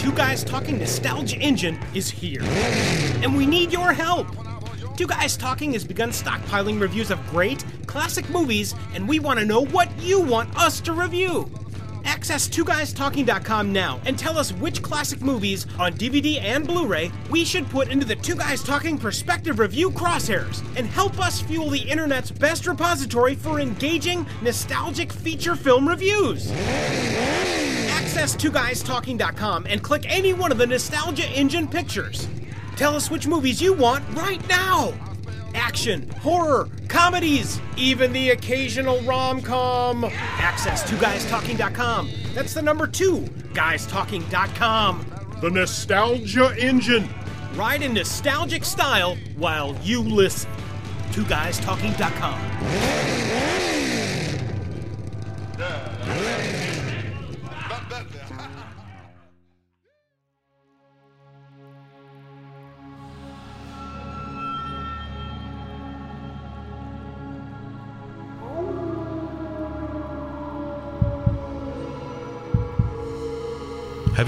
Two Guys Talking Nostalgia Engine is here. And we need your help. Two Guys Talking has begun stockpiling reviews of great, classic movies, and we want to know what you want us to review. Access twoguystalking.com now and tell us which classic movies on DVD and Blu-ray we should put into the Two Guys Talking Perspective Review crosshairs and help us fuel the internet's best repository for engaging, nostalgic feature film reviews. Access 2GuysTalking.com and click any one of the Nostalgia Engine pictures. Tell us which movies you want right now! Action, horror, comedies, even the occasional rom com. Access 2GuysTalking.com. That's the number two, GuysTalking.com. The Nostalgia Engine. Ride in nostalgic style while you listen. 2GuysTalking.com.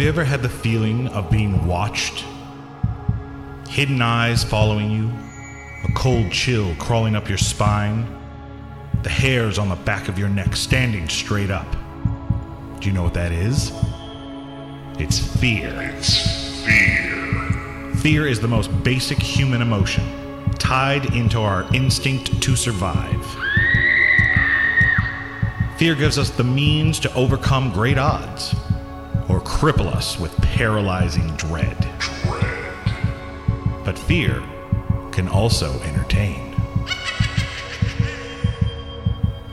you ever had the feeling of being watched? Hidden eyes following you, a cold chill crawling up your spine, the hairs on the back of your neck standing straight up. Do you know what that is? It's fear. It's fear. Fear is the most basic human emotion, tied into our instinct to survive. Fear gives us the means to overcome great odds cripple us with paralyzing dread. Dread. But fear can also entertain.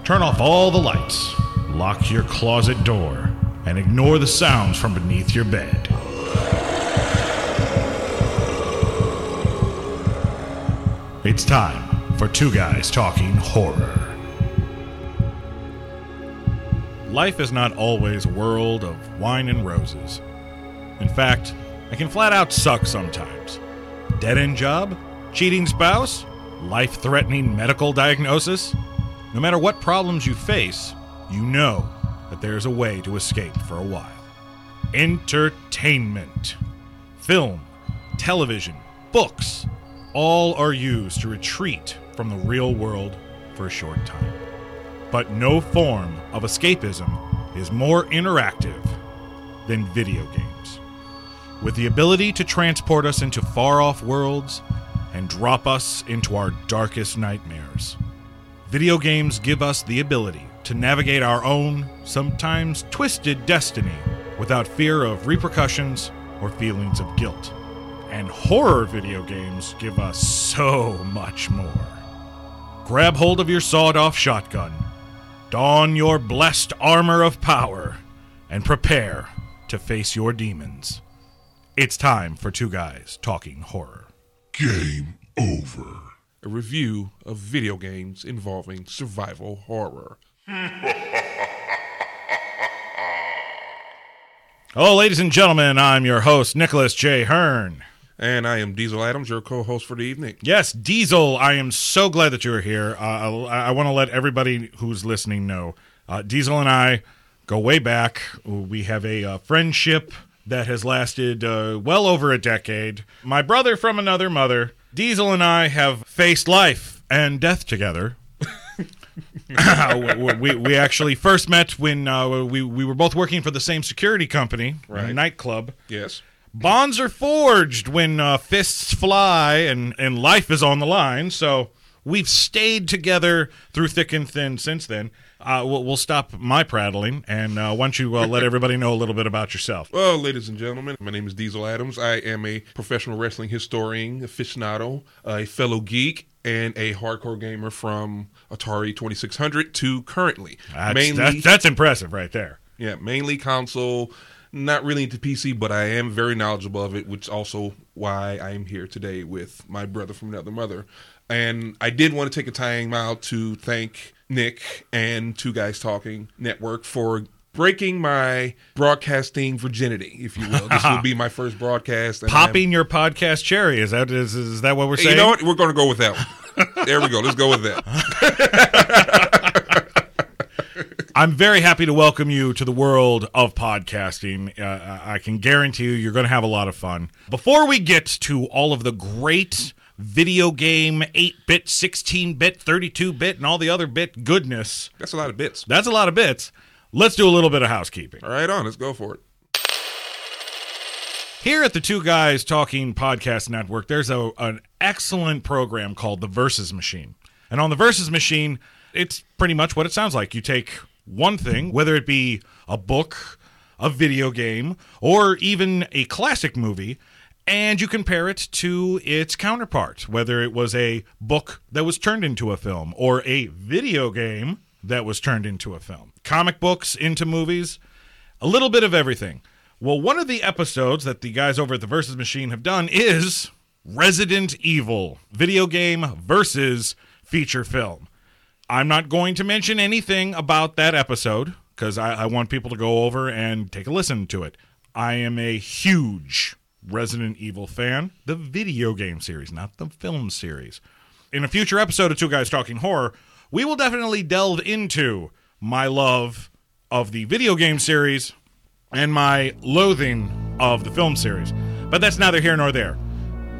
Turn off all the lights, lock your closet door, and ignore the sounds from beneath your bed. It's time for Two Guys Talking Horror. Life is not always a world of wine and roses. In fact, it can flat out suck sometimes. Dead end job? Cheating spouse? Life threatening medical diagnosis? No matter what problems you face, you know that there's a way to escape for a while. Entertainment. Film, television, books, all are used to retreat from the real world for a short time. But no form of escapism is more interactive than video games. With the ability to transport us into far off worlds and drop us into our darkest nightmares, video games give us the ability to navigate our own, sometimes twisted destiny without fear of repercussions or feelings of guilt. And horror video games give us so much more. Grab hold of your sawed off shotgun, don your blessed armor of power, and prepare to face your demons. It's time for two guys talking horror. Game over. a review of video games involving survival horror. Oh, ladies and gentlemen, I'm your host, Nicholas J. Hearn. And I am Diesel Adams, your co host for the evening. Yes, Diesel, I am so glad that you're here. Uh, I, I want to let everybody who's listening know uh, Diesel and I go way back. We have a uh, friendship that has lasted uh, well over a decade. My brother from another mother, Diesel and I have faced life and death together. we, we, actually first met when uh, we, we were both working for the same security company, a Right. nightclub. Yes. Bonds are forged when uh, fists fly and, and life is on the line. So we've stayed together through thick and thin since then. Uh, we'll, we'll stop my prattling, and uh, why don't you uh, let everybody know a little bit about yourself? Well, ladies and gentlemen, my name is Diesel Adams. I am a professional wrestling historian, aficionado, a fellow geek, and a hardcore gamer from Atari 2600 to currently. That's, mainly, that's, that's impressive right there. yeah, mainly console. Not really into PC, but I am very knowledgeable of it, which also why I am here today with my brother from another mother. And I did want to take a time out to thank Nick and Two Guys Talking Network for breaking my broadcasting virginity, if you will. This will be my first broadcast. I'm- Popping your podcast cherry is that is, is that what we're saying? you know what? We're going to go with that one. there we go. Let's go with that. I'm very happy to welcome you to the world of podcasting. Uh, I can guarantee you, you're going to have a lot of fun. Before we get to all of the great video game 8 bit, 16 bit, 32 bit, and all the other bit goodness, That's a lot of bits. that's a lot of bits. Let's do a little bit of housekeeping. All right, on. Let's go for it. Here at the Two Guys Talking Podcast Network, there's a, an excellent program called the Versus Machine. And on the Versus Machine, it's pretty much what it sounds like. You take one thing, whether it be a book, a video game, or even a classic movie, and you compare it to its counterpart, whether it was a book that was turned into a film or a video game that was turned into a film. Comic books into movies, a little bit of everything. Well, one of the episodes that the guys over at the Versus Machine have done is Resident Evil video game versus feature film. I'm not going to mention anything about that episode because I, I want people to go over and take a listen to it. I am a huge Resident Evil fan, the video game series, not the film series. In a future episode of Two Guys Talking Horror, we will definitely delve into my love of the video game series and my loathing of the film series. But that's neither here nor there.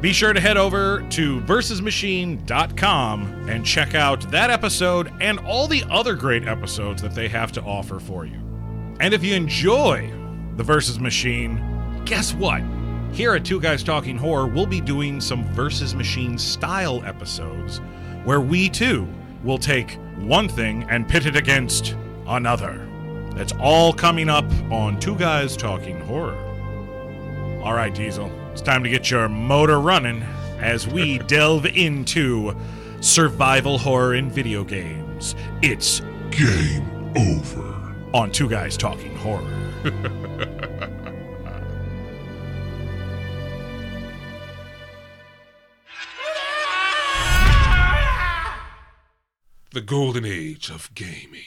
Be sure to head over to versusmachine.com and check out that episode and all the other great episodes that they have to offer for you. And if you enjoy the Versus Machine, guess what? Here at Two Guys Talking Horror, we'll be doing some Versus Machine style episodes where we too will take one thing and pit it against another. That's all coming up on Two Guys Talking Horror. All right, Diesel, it's time to get your motor running as we delve into survival horror in video games. It's Game over. on Two Guys Talking Horror. The golden age of gaming.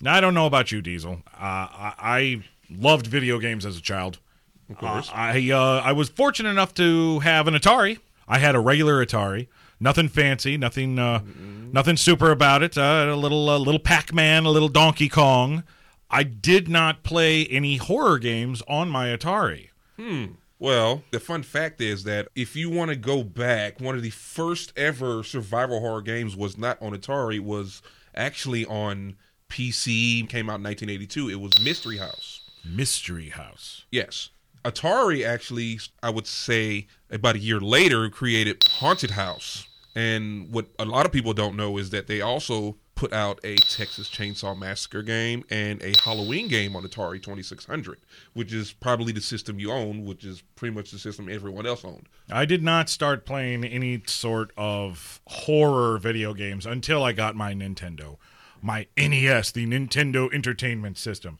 Now, I don't know about you, Diesel. Uh, I, I loved video games as a child. Of course. Uh, I uh, I was fortunate enough to have an Atari. I had a regular Atari. Nothing fancy, nothing uh, nothing super about it. Uh, a little uh, little Pac Man, a little Donkey Kong. I did not play any horror games on my Atari. Hmm. Well, the fun fact is that if you want to go back, one of the first ever survival horror games was not on Atari, was actually on PC, came out in 1982. It was Mystery House. Mystery House. Yes. Atari actually, I would say, about a year later, created Haunted House. And what a lot of people don't know is that they also put out a Texas Chainsaw Massacre game and a Halloween game on Atari 2600, which is probably the system you own, which is pretty much the system everyone else owned. I did not start playing any sort of horror video games until I got my Nintendo, my NES, the Nintendo Entertainment System.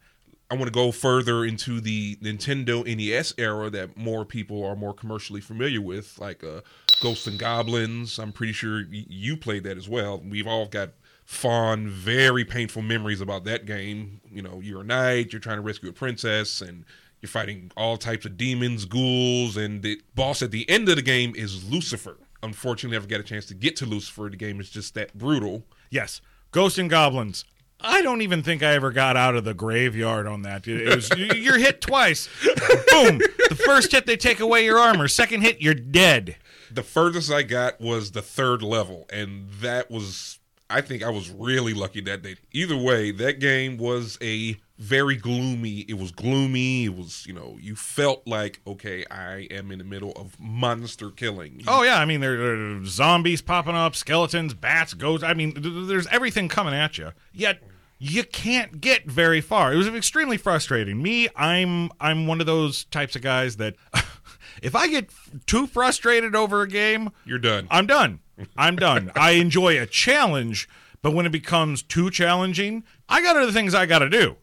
I want to go further into the Nintendo NES era that more people are more commercially familiar with, like uh, Ghosts and Goblins. I'm pretty sure y- you played that as well. We've all got fond, very painful memories about that game. You know, you're a knight, you're trying to rescue a princess, and you're fighting all types of demons, ghouls, and the boss at the end of the game is Lucifer. Unfortunately, I never got a chance to get to Lucifer. The game is just that brutal. Yes, Ghosts and Goblins. I don't even think I ever got out of the graveyard on that. It was you're hit twice. Boom. The first hit they take away your armor. Second hit you're dead. the furthest I got was the third level, and that was I think I was really lucky that day. Either way, that game was a very gloomy. It was gloomy. It was you know you felt like okay, I am in the middle of monster killing. Oh yeah, I mean there there are zombies popping up, skeletons, bats, ghosts. I mean there's everything coming at you. Yet you can't get very far. It was extremely frustrating. Me, I'm I'm one of those types of guys that if I get too frustrated over a game, You're done. I'm done. I'm done. I enjoy a challenge, but when it becomes too challenging, I got other things I got to do.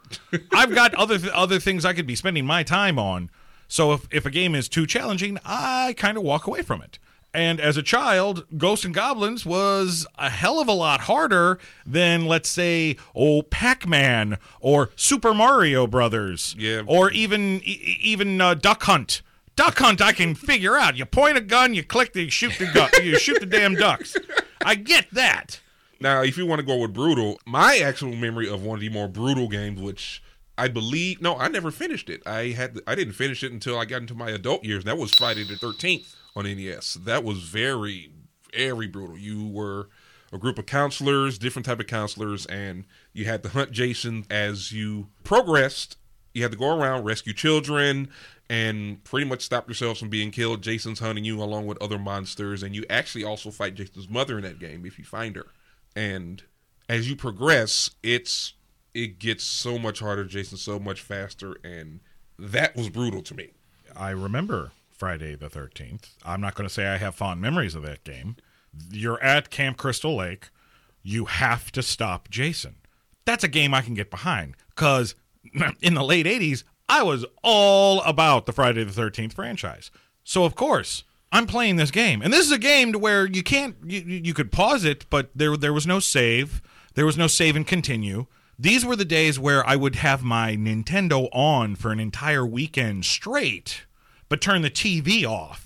I've got other th- other things I could be spending my time on. So if if a game is too challenging, I kind of walk away from it. And as a child, Ghosts and Goblins was a hell of a lot harder than, let's say, oh Pac-Man or Super Mario Brothers, Yeah. or even even uh, Duck Hunt. Duck Hunt, I can figure out. You point a gun, you click the you shoot the gu- you shoot the damn ducks. I get that. Now, if you want to go with brutal, my actual memory of one of the more brutal games, which I believe, no, I never finished it. I had, I didn't finish it until I got into my adult years. That was Friday the Thirteenth on NES. That was very, very brutal. You were a group of counselors, different type of counselors, and you had to hunt Jason as you progressed. You had to go around, rescue children, and pretty much stop yourselves from being killed. Jason's hunting you along with other monsters, and you actually also fight Jason's mother in that game if you find her. And as you progress, it's it gets so much harder, Jason, so much faster, and that was brutal to me. I remember Friday the 13th. I'm not going to say I have fond memories of that game. You're at Camp Crystal Lake. You have to stop Jason. That's a game I can get behind because in the late 80s, I was all about the Friday the 13th franchise. So, of course, I'm playing this game. And this is a game to where you can't, you, you could pause it, but there, there was no save. There was no save and continue. These were the days where I would have my Nintendo on for an entire weekend straight, but turn the TV off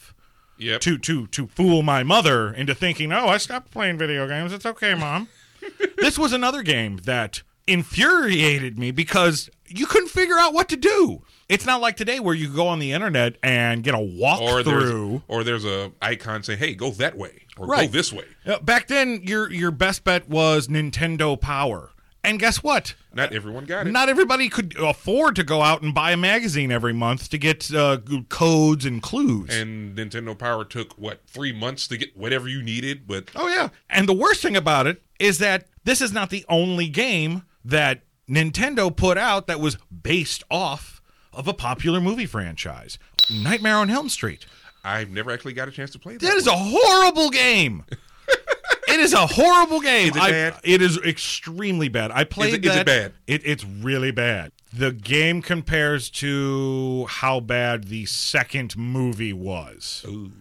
Yep. to to to fool my mother into thinking, "Oh, I stopped playing video games. It's okay, mom." this was another game that infuriated me because you couldn't figure out what to do. It's not like today where you go on the internet and get a or there's walkthrough. or there's a icon saying, "Hey, go that way," or Right. "Go this way." Uh, Back then, your your best bet was Nintendo Power, and guess what? Not everyone got it. Not everybody could afford to go out and buy a magazine every month to get uh, codes and clues. and Nintendo Power took what three months to get whatever you needed, but Oh yeah. And the worst thing about it is that this is not the only game that Nintendo put out that was based off of a popular movie franchise. Nightmare on Elm Street. I've never actually got a chance to play that. That is one. a horrible game. it is a horrible game. Is it I- it is extremely bad. I played it- is that. it bad? It, it's really bad. The game compares to how bad the second movie was. Ooh.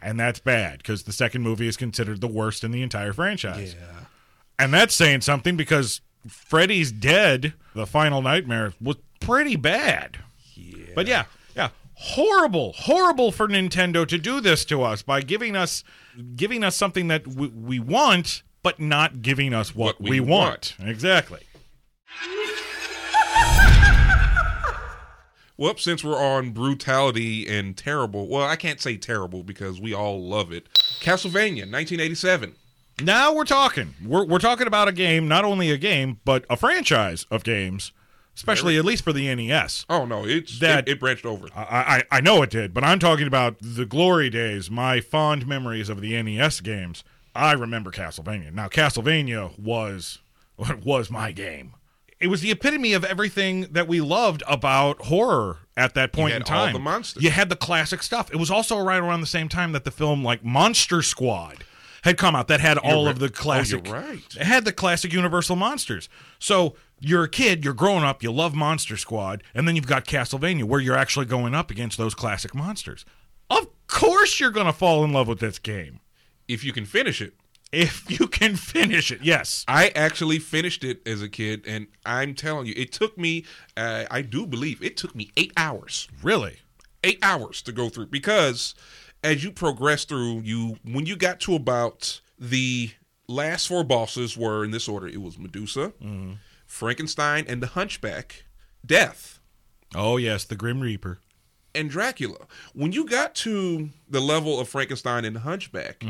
And that's bad because the second movie is considered the worst in the entire franchise. Yeah. And that's saying something because Freddy's Dead, the final nightmare, was pretty bad. Yeah. But yeah, yeah, horrible, horrible for Nintendo to do this to us by giving us giving us something that w- we want, but not giving us what, What we we, want. Exactly. Well, since we're on brutality and terrible, well, I can't say terrible because we all love it. Castlevania, 1987. Now we're talking. We're we're talking about a game, not only a game, but a franchise of games, especially at least for the NES. Oh no, it's That- it, it branched over. I, I I know it did, but I'm talking about the glory days, my fond memories of the NES games. I remember Castlevania. Now Castlevania was was my game. It was the epitome of everything that we loved about horror at that point in time. all the monsters. You had the classic stuff. It was also right around the same time that the film like Monster Squad had come out that had all right. of the Oh, classic you're right. it had the classic Universal monsters. So you're a kid, you're growing up, you love Monster Squad, and then you've got Castlevania where you're actually going up against those classic monsters. Of course you're going to fall in love with this game If you can finish it. if you can finish it. Yes. I actually finished it as a kid, and I'm telling you, it took me, uh, I do believe, it took me eight hours. Really? eight hours to go through because as you progress through you when you got to about the last four bosses were in this order. It was medusa frankenstein and the hunchback death. Oh yes, the Grim Reaper. and dracula. When you got to the level of frankenstein and the hunchback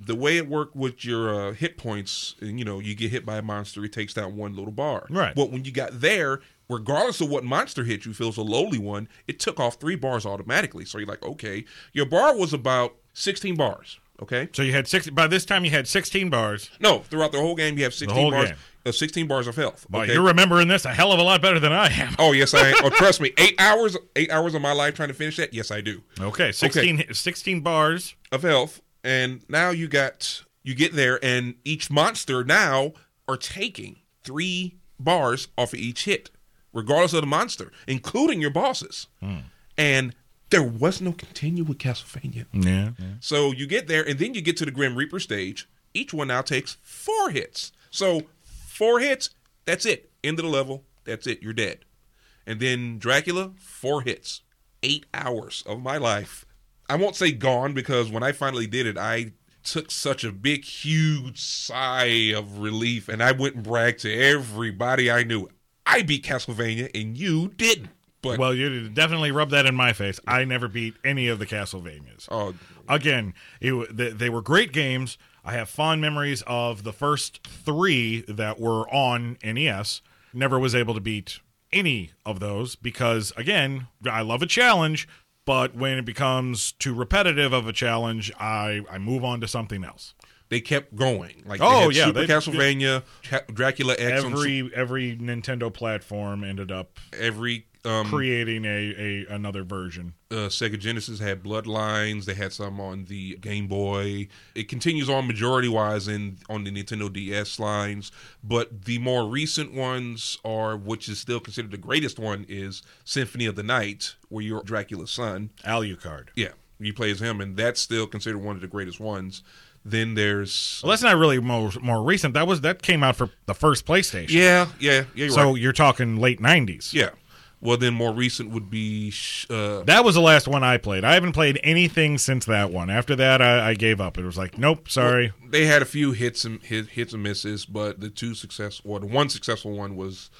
the way it worked with your uh, hit points and you know you get hit by a monster it takes down one little bar. Right. but when you got there regardless of what monster hit you if it was a lowly one it took off three bars automatically so you're like okay your bar was about 16 bars okay So you had 60 by this time you had 16 bars. no throughout the whole game you have 16 whole bars uh, 16 bars of health But okay? you're remembering this a hell of a lot better than I am. oh yes i am. oh trust me eight hours eight hours of my life trying to finish that yes i do Okay, 16 16 bars. of health, and now you got you get there, and each monster now are taking three bars off of each hit, regardless of the monster, including your bosses. Hmm. And there was no continue with Castlevania, Yeah. so you get there, and then you get to the Grim Reaper stage. Each one now takes four hits. So four hits, that's it. End of the level. That's it. You're dead. And then Dracula, four hits. Eight hours of my life. I won't say gone because when I finally did it, I took such a big, huge sigh of relief, and I went and bragged to everybody I knew. I beat Castlevania, and you didn't. But Well, you definitely rub that in my face. I never beat any of the Castlevanias. oh, Again, it, they, they were great games. I have fond memories of the first three that were on NES. Never was able to beat any of those because, again, I love a challenge, but when it becomes too repetitive of a challenge, I, I move on to something else. They kept going. Like Oh, yeah, Super Castlevania, Ca- Dracula X, Every every Nintendo platform ended up every um, creating a, a another version. uh, Sega Genesis had Bloodlines. They had some on the Game Boy. It continues on majority wise in on the Nintendo DS lines, but the more recent ones are, which is still considered the greatest one, is Symphony of the Night, where you're Dracula's son. Alucard. Yeah, you play as him, and that's still considered one of the greatest ones. Then there's Well, that's not really more more recent. That was that came out for the first PlayStation. yeah, yeah, yeah. You're So right. you're talking late '90s. yeah. Well, then more recent would be uh, That was the last one I played. I haven't played anything since that one. After that, I, I gave up. It was like, nope, sorry. they had a few hits and hit, hits and misses, but the two successful, or the one successful one was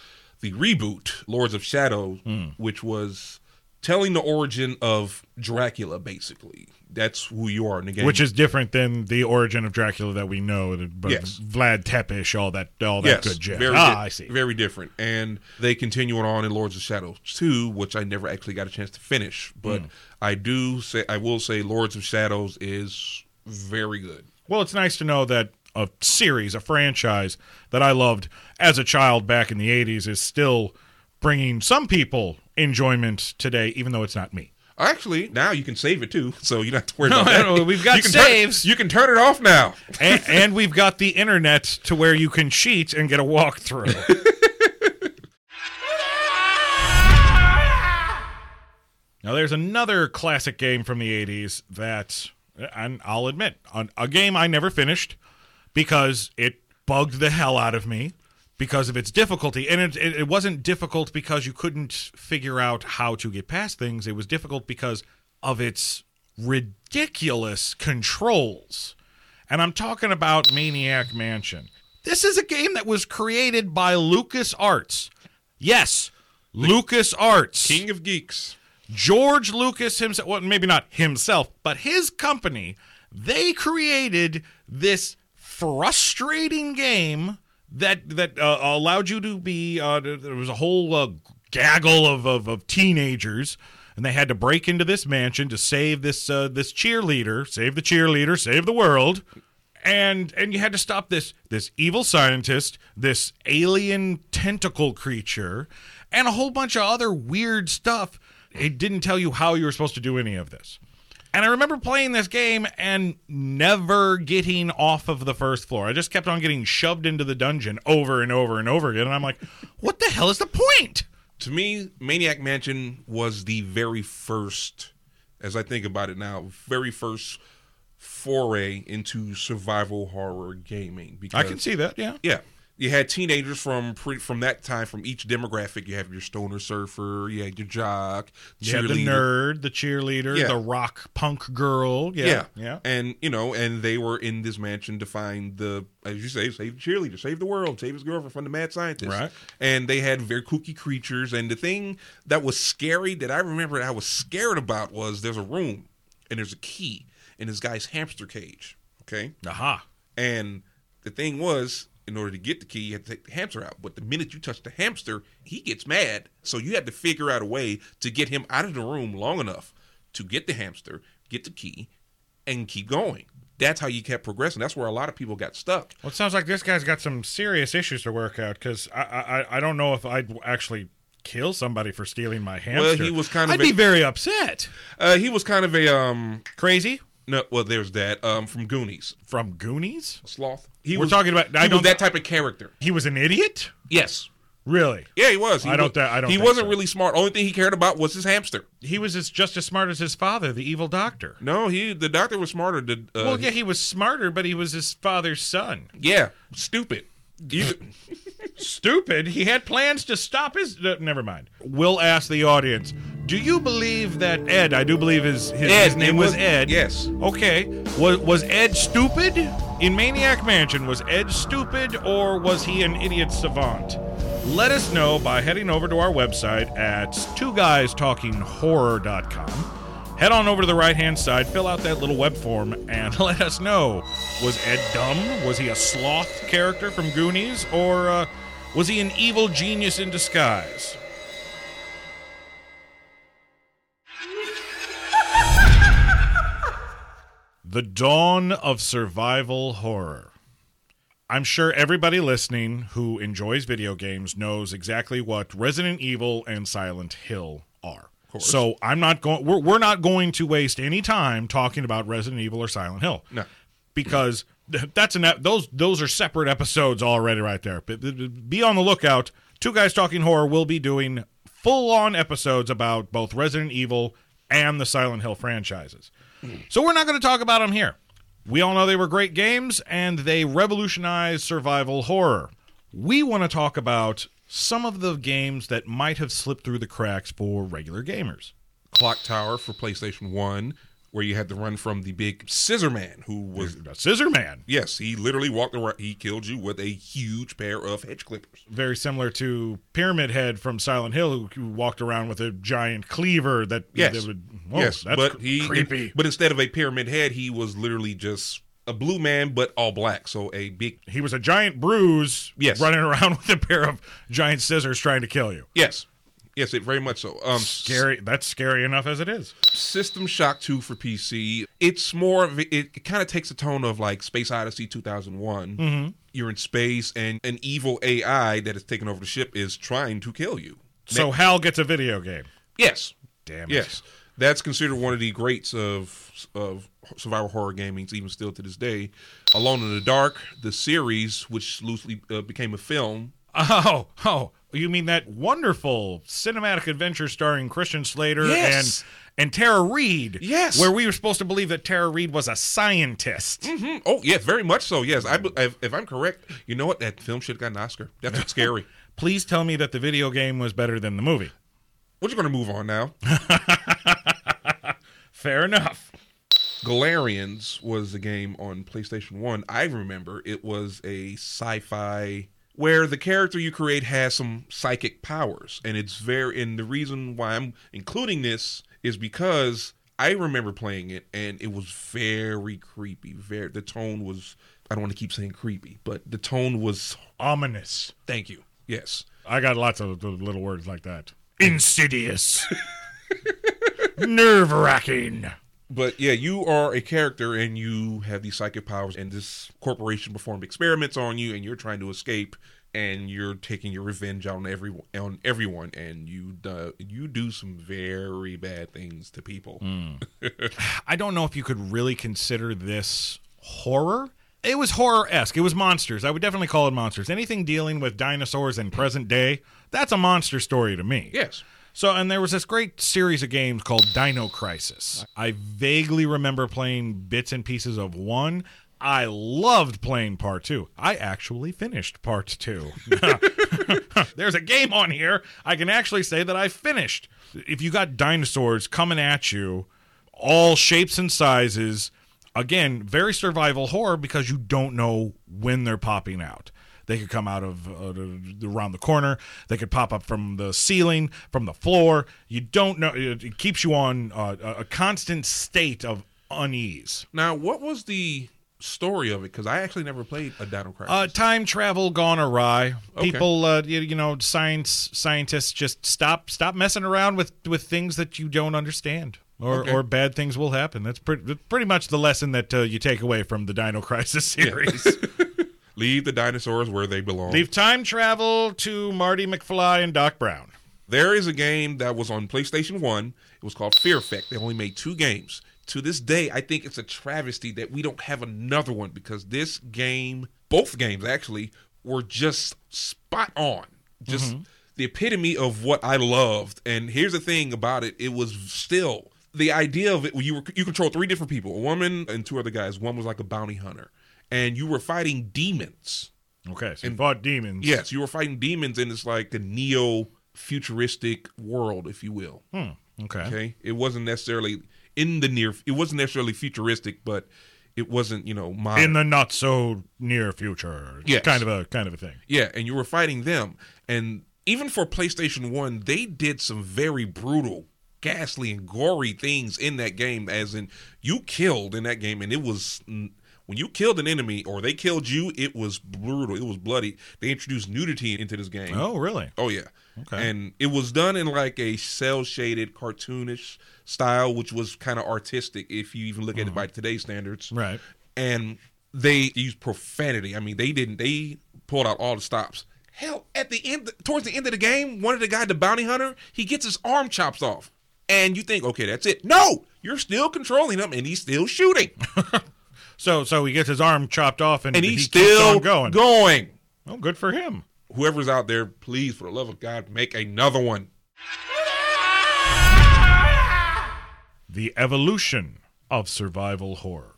the reboot, Lords of Shadow, Hmm. which was telling the origin of Dracula. Basically, that's who you are in the game. Which is different than the origin of Dracula that we know. But Yes. Vlad Tepes, all that, all that yes, good jazz. very ah, di- I see. very different, and they continue on in Lords of Shadow two, which I never actually got a chance to finish, but Hmm. I do say I will say Lords of Shadows is very good. Well, it's nice to know that a series, a franchise that I loved as a child back in the '80s, is still bringing some people enjoyment today, even though it's not me. Actually, now you can save it too, so you don't have to worry No, about that. no, we've got you can turn- saves. you can turn it off now. and, and we've got the internet to where you can cheat and get a walkthrough. now, there's another classic game from the 80s that, and I'll admit, a game I never finished because it bugged the hell out of me because of its difficulty. And it, it, it wasn't difficult because you couldn't figure out how to get past things, it was difficult because of its ridiculous controls. And I'm talking about Maniac Mansion. This is a game that was created by Lucas Arts. Yes, Lucas Arts. King of Geeks. George Lucas himself, well, maybe not himself, but his company, they created this frustrating game that that uh, allowed you to be. Uh, there was a whole uh, gaggle of, of of teenagers, and they had to break into this mansion to save this uh, this cheerleader, save the cheerleader, save the world. And and you had to stop this this evil scientist, this alien tentacle creature, and a whole bunch of other weird stuff. It didn't tell you how you were supposed to do any of this. And I remember playing this game and never getting off of the first floor. I just kept on getting shoved into the dungeon over and over and over again. And I'm like, what the hell is the point? To me, Maniac Mansion was the very first, as I think about it now, very first foray into survival horror gaming. Because I can see that, yeah. Yeah. You had teenagers from pre- from that time from each demographic. You have your stoner surfer, you had your jock, You had the nerd, the cheerleader, Yeah. the rock punk girl. Yeah. Yeah. Yeah. And you know, and they were in this mansion to find the as you say, save the cheerleader, save the world, save his girlfriend from the mad scientist. Right. And they had very kooky creatures. And the thing that was scary that I remember I was scared about was there's a room and there's a key in this guy's hamster cage. Okay. Aha. And the thing was, in order to get the key, you had to take the hamster out. But the minute you touch the hamster, he gets mad. So you had to figure out a way to get him out of the room long enough to get the hamster, get the key, and keep going. That's how you kept progressing. That's where a lot of people got stuck. Well, it sounds like this guy's got some serious issues to work out because I, I I don't know if I'd actually kill somebody for stealing my hamster. Well, he was kind of I'd a- be very upset. Uh, he was kind of a um Crazy no well there's that um from Goonies from Goonies. sloth. He We're was talking about- he I was don't- that type of character. He was an idiot. Yes. Really? Yeah, he was. He I don't was- thi- I don't He think wasn't so. really smart. Only thing he cared about was his hamster. He was as, just as smart as his father, the evil doctor. No, he the doctor was smarter. than uh, well, yeah, he was smarter, but he was his father's son. Yeah, stupid. You- Stupid. He had plans to stop his. Uh, never mind. We'll ask the audience Do you believe that Ed? I do believe his his, Ed, his name was, was- Ed. yes. Okay. Was was Ed stupid in Maniac Mansion? Was Ed stupid or was he an idiot savant? Let us know by heading over to our website at two guys talking horror.com. Head on over to the right hand side, fill out that little web form, and let us know. Was Ed dumb? Was he a sloth character from Goonies? Or uh, was he an evil genius in disguise? The dawn of survival horror. I'm sure everybody listening who enjoys video games knows exactly what Resident Evil and Silent Hill are. So I'm not going. We're, we're not going to waste any time talking about Resident Evil or Silent Hill. No. because that's an those those are separate episodes already right there. But be on the lookout. Two guys talking horror will be doing full on episodes about both Resident Evil and the Silent Hill franchises. So we're not going to talk about them here. We all know they were great games and they revolutionized survival horror. We want to talk about some of the games that might have slipped through the cracks for regular gamers. Clock Tower for PlayStation 1, where you had to run from the big Scissor Man, who was. A scissor Man, Yes, he literally walked around. He killed you with a huge pair of hedge clippers. very similar to Pyramid Head from Silent Hill, who, walked around with a giant cleaver that, Yes. that would. Whoa, yes, that's but he creepy. but instead of a pyramid head, he was literally just a blue man, but all black. So a big he was a giant bruise, Yes. running around with a pair of giant scissors trying to kill you. yes, yes, it very much so. Um, Scary. That's scary enough as it is. System Shock 2 for PC. It's more of it, it kind of takes a tone of like Space Odyssey 2001. Mm-hmm. You're in space and an evil AI that has taken over the ship is trying to kill you. So Hal gets a video game. Yes. Damn it. Yes. That's considered one of the greats of of survival horror gaming, even still to this day. Alone in the Dark, the series, which loosely uh, became a film. Oh, oh, you mean that wonderful cinematic adventure starring Christian Slater Yes. and and Tara Reid? Yes. Where we were supposed to believe that Tara Reid was a scientist. Hmm, Oh, yes, very much so. Yes, I, if, if I'm correct, you know what? That film should have got an Oscar. That's what's scary. Please tell me that the video game was better than the movie. We're just going to move on now. Fair enough. Galerians was a game on PlayStation 1. I remember it was a sci fi where the character you create has some psychic powers. And it's very, and the reason why I'm including this is because I remember playing it and it was very creepy. Very, the tone was, I don't want to keep saying creepy, but the tone was, Ominous. thank you. Yes. I got lots of little words like that. Insidious. Nerve wracking. But yeah, you are a character and you have these psychic powers, and this corporation performed experiments on you, and you're trying to escape, and you're taking your revenge on everyone, on everyone, and you do, you do some very bad things to people. Hmm. I don't know if you could really consider this horror. It was horror esque. It was monsters. I would definitely call it monsters. Anything dealing with dinosaurs in present day, that's a monster story to me. Yes, So, and there was this great series of games called Dino Crisis. I vaguely remember playing bits and pieces of one. I loved playing part two. I actually finished part two. There's a game on here. I can actually say that I finished. If you got dinosaurs coming at you, all shapes and sizes, again, very survival horror because you don't know when they're popping out. They could come out of uh, around the corner. They could pop up from the ceiling, from the floor. You don't know. It keeps you on uh, a constant state of unease. Now, what was the story of it? Because I actually never played a Dino Crisis. Uh, time travel gone awry. Okay. People, uh, you, you know, science scientists just stop stop messing around with with things that you don't understand. Or, Okay. or bad things will happen. That's pretty, pretty much the lesson that uh, you take away from the Dino Crisis series. Leave the dinosaurs where they belong. Leave time travel to Marty McFly and Doc Brown. There is a game that was on PlayStation 1. It was called Fear Effect. They only made two games. To this day, I think it's a travesty that we don't have another one because this game, both games actually, were just spot on. Just mm-hmm. the epitome of what I loved. And here's the thing about it it was still the idea of it you were you control three different people a woman and two other guys one was like a bounty hunter and you were fighting demons Okay, so you fought demons. Yes, you were fighting demons in this like a neo futuristic world, if you will. Hmm, okay. Okay, it wasn't necessarily in the near. It wasn't necessarily futuristic, but it wasn't you know modern. In the not so near future. Yes. Kind of a kind of a thing. Yeah, and you were fighting them. And even for PlayStation 1, they did some very brutal, ghastly, and gory things in that game, as in you killed in that game, and it was. When you killed an enemy or they killed you, it was brutal. It was bloody. They introduced nudity into this game. Oh, really? Oh yeah. Okay. And it was done in like a cell shaded, cartoonish style, which was kind of artistic if you even look at it by today's standards. Mm-hmm. Right. And they used profanity. I mean, they didn't. They pulled out all the stops. Hell, at the end, towards the end of the game, one of the guy, the bounty hunter, he gets his arm chopped off, and you think, okay, that's it. No, you're still controlling him, and he's still shooting, So so he gets his arm chopped off and, and he he's keeps still on going. going. Oh, good for him. Whoever's out there, please, for the love of God, make another one. The evolution of survival horror.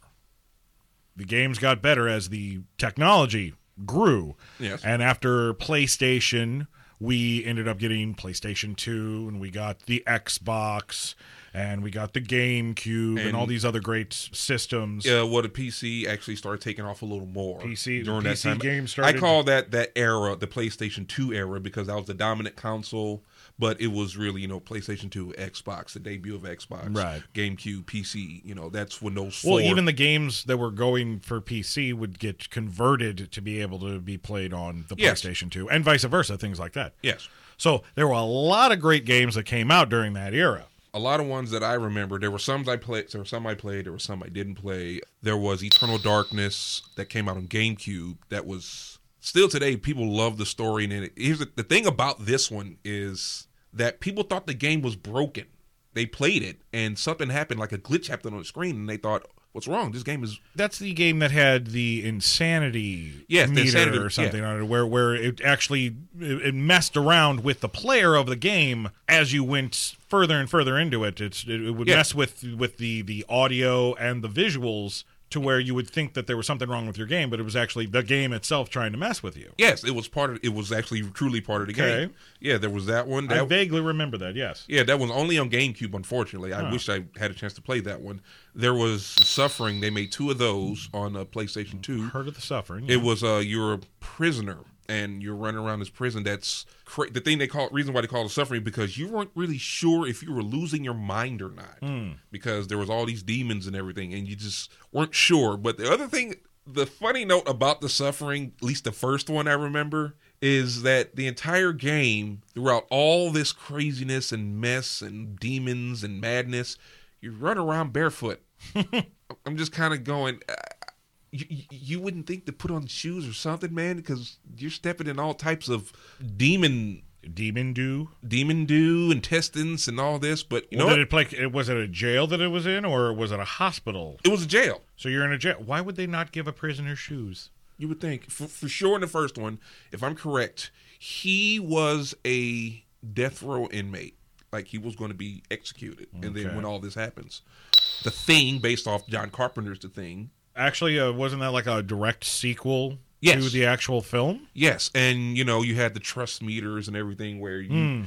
The games got better as the technology grew. Yes. And after PlayStation, we ended up getting PlayStation 2 and we got the Xbox and we got the GameCube and, And- all these other great s- systems. Yeah, well, the PC actually started taking off a little more. PC during that PC time. games started- I call that that era the PlayStation Two era because that was the dominant console. But it was really, you know, PlayStation Two, Xbox, the debut of Xbox, Right. GameCube, PC. You know, that's when those. Well, four, even the games that were going for PC would get converted to be able to be played on the Yes. PlayStation 2 and vice versa, things like that. yes, So there were a lot of great games that came out during that era. A lot of ones that I remember. There were some I played. There were some I played. There were some I didn't play. There was Eternal Darkness that came out on GameCube. That was still today. People love the story, and it, here's the, the thing about this one is that people thought the game was broken. They played it, and something happened, like a glitch happened on the screen, and they thought, "What's wrong? This game is That's the game that had the insanity Yes, the meter insanity- or something yeah. on it, where where it actually it, it messed around with the player of the game as you went further and further into it. It's it, it would Yeah. mess with with the the audio and the visuals to where you would think that there was something wrong with your game, but it was actually the game itself trying to mess with you. yes." It was part of. It was actually truly part of the Okay. game. Yeah, there was that one. I That, vaguely remember that. Yes. Yeah, that was only on GameCube. Unfortunately, I wish I had a chance to play that one. There was Suffering. They made two of those on uh, PlayStation Two. Heard of the suffering. It was uh, you're a prisoner and you're running around this prison. That's cra- the thing they call the reason why they call it suffering because you weren't really sure if you were losing your mind or not because there was all these demons and everything, and you just weren't sure. But the other thing, the funny note about the suffering, at least the first one I remember, is that the entire game, throughout all this craziness and mess and demons and madness, you run around barefoot. I'm just kind of going. Uh, you, you- wouldn't think to put on shoes or something, man, because you're stepping in all types of demon, Demon Dew. demon dew, intestines, and all this. But you Well, know, did what? it play? Was it a jail that it was in, or was it a hospital? it was a jail. So you're in a jail. Why would they not give a prisoner shoes? You would think, for, for sure, in the first one, if I'm correct, he was a death row inmate. Like he was going to be executed, and then when all this happens, the thing based off John Carpenter's The Thing. Actually, uh, wasn't that like a direct sequel Yes. to the actual film? Yes, and you know you had the trust meters and everything where you Hmm.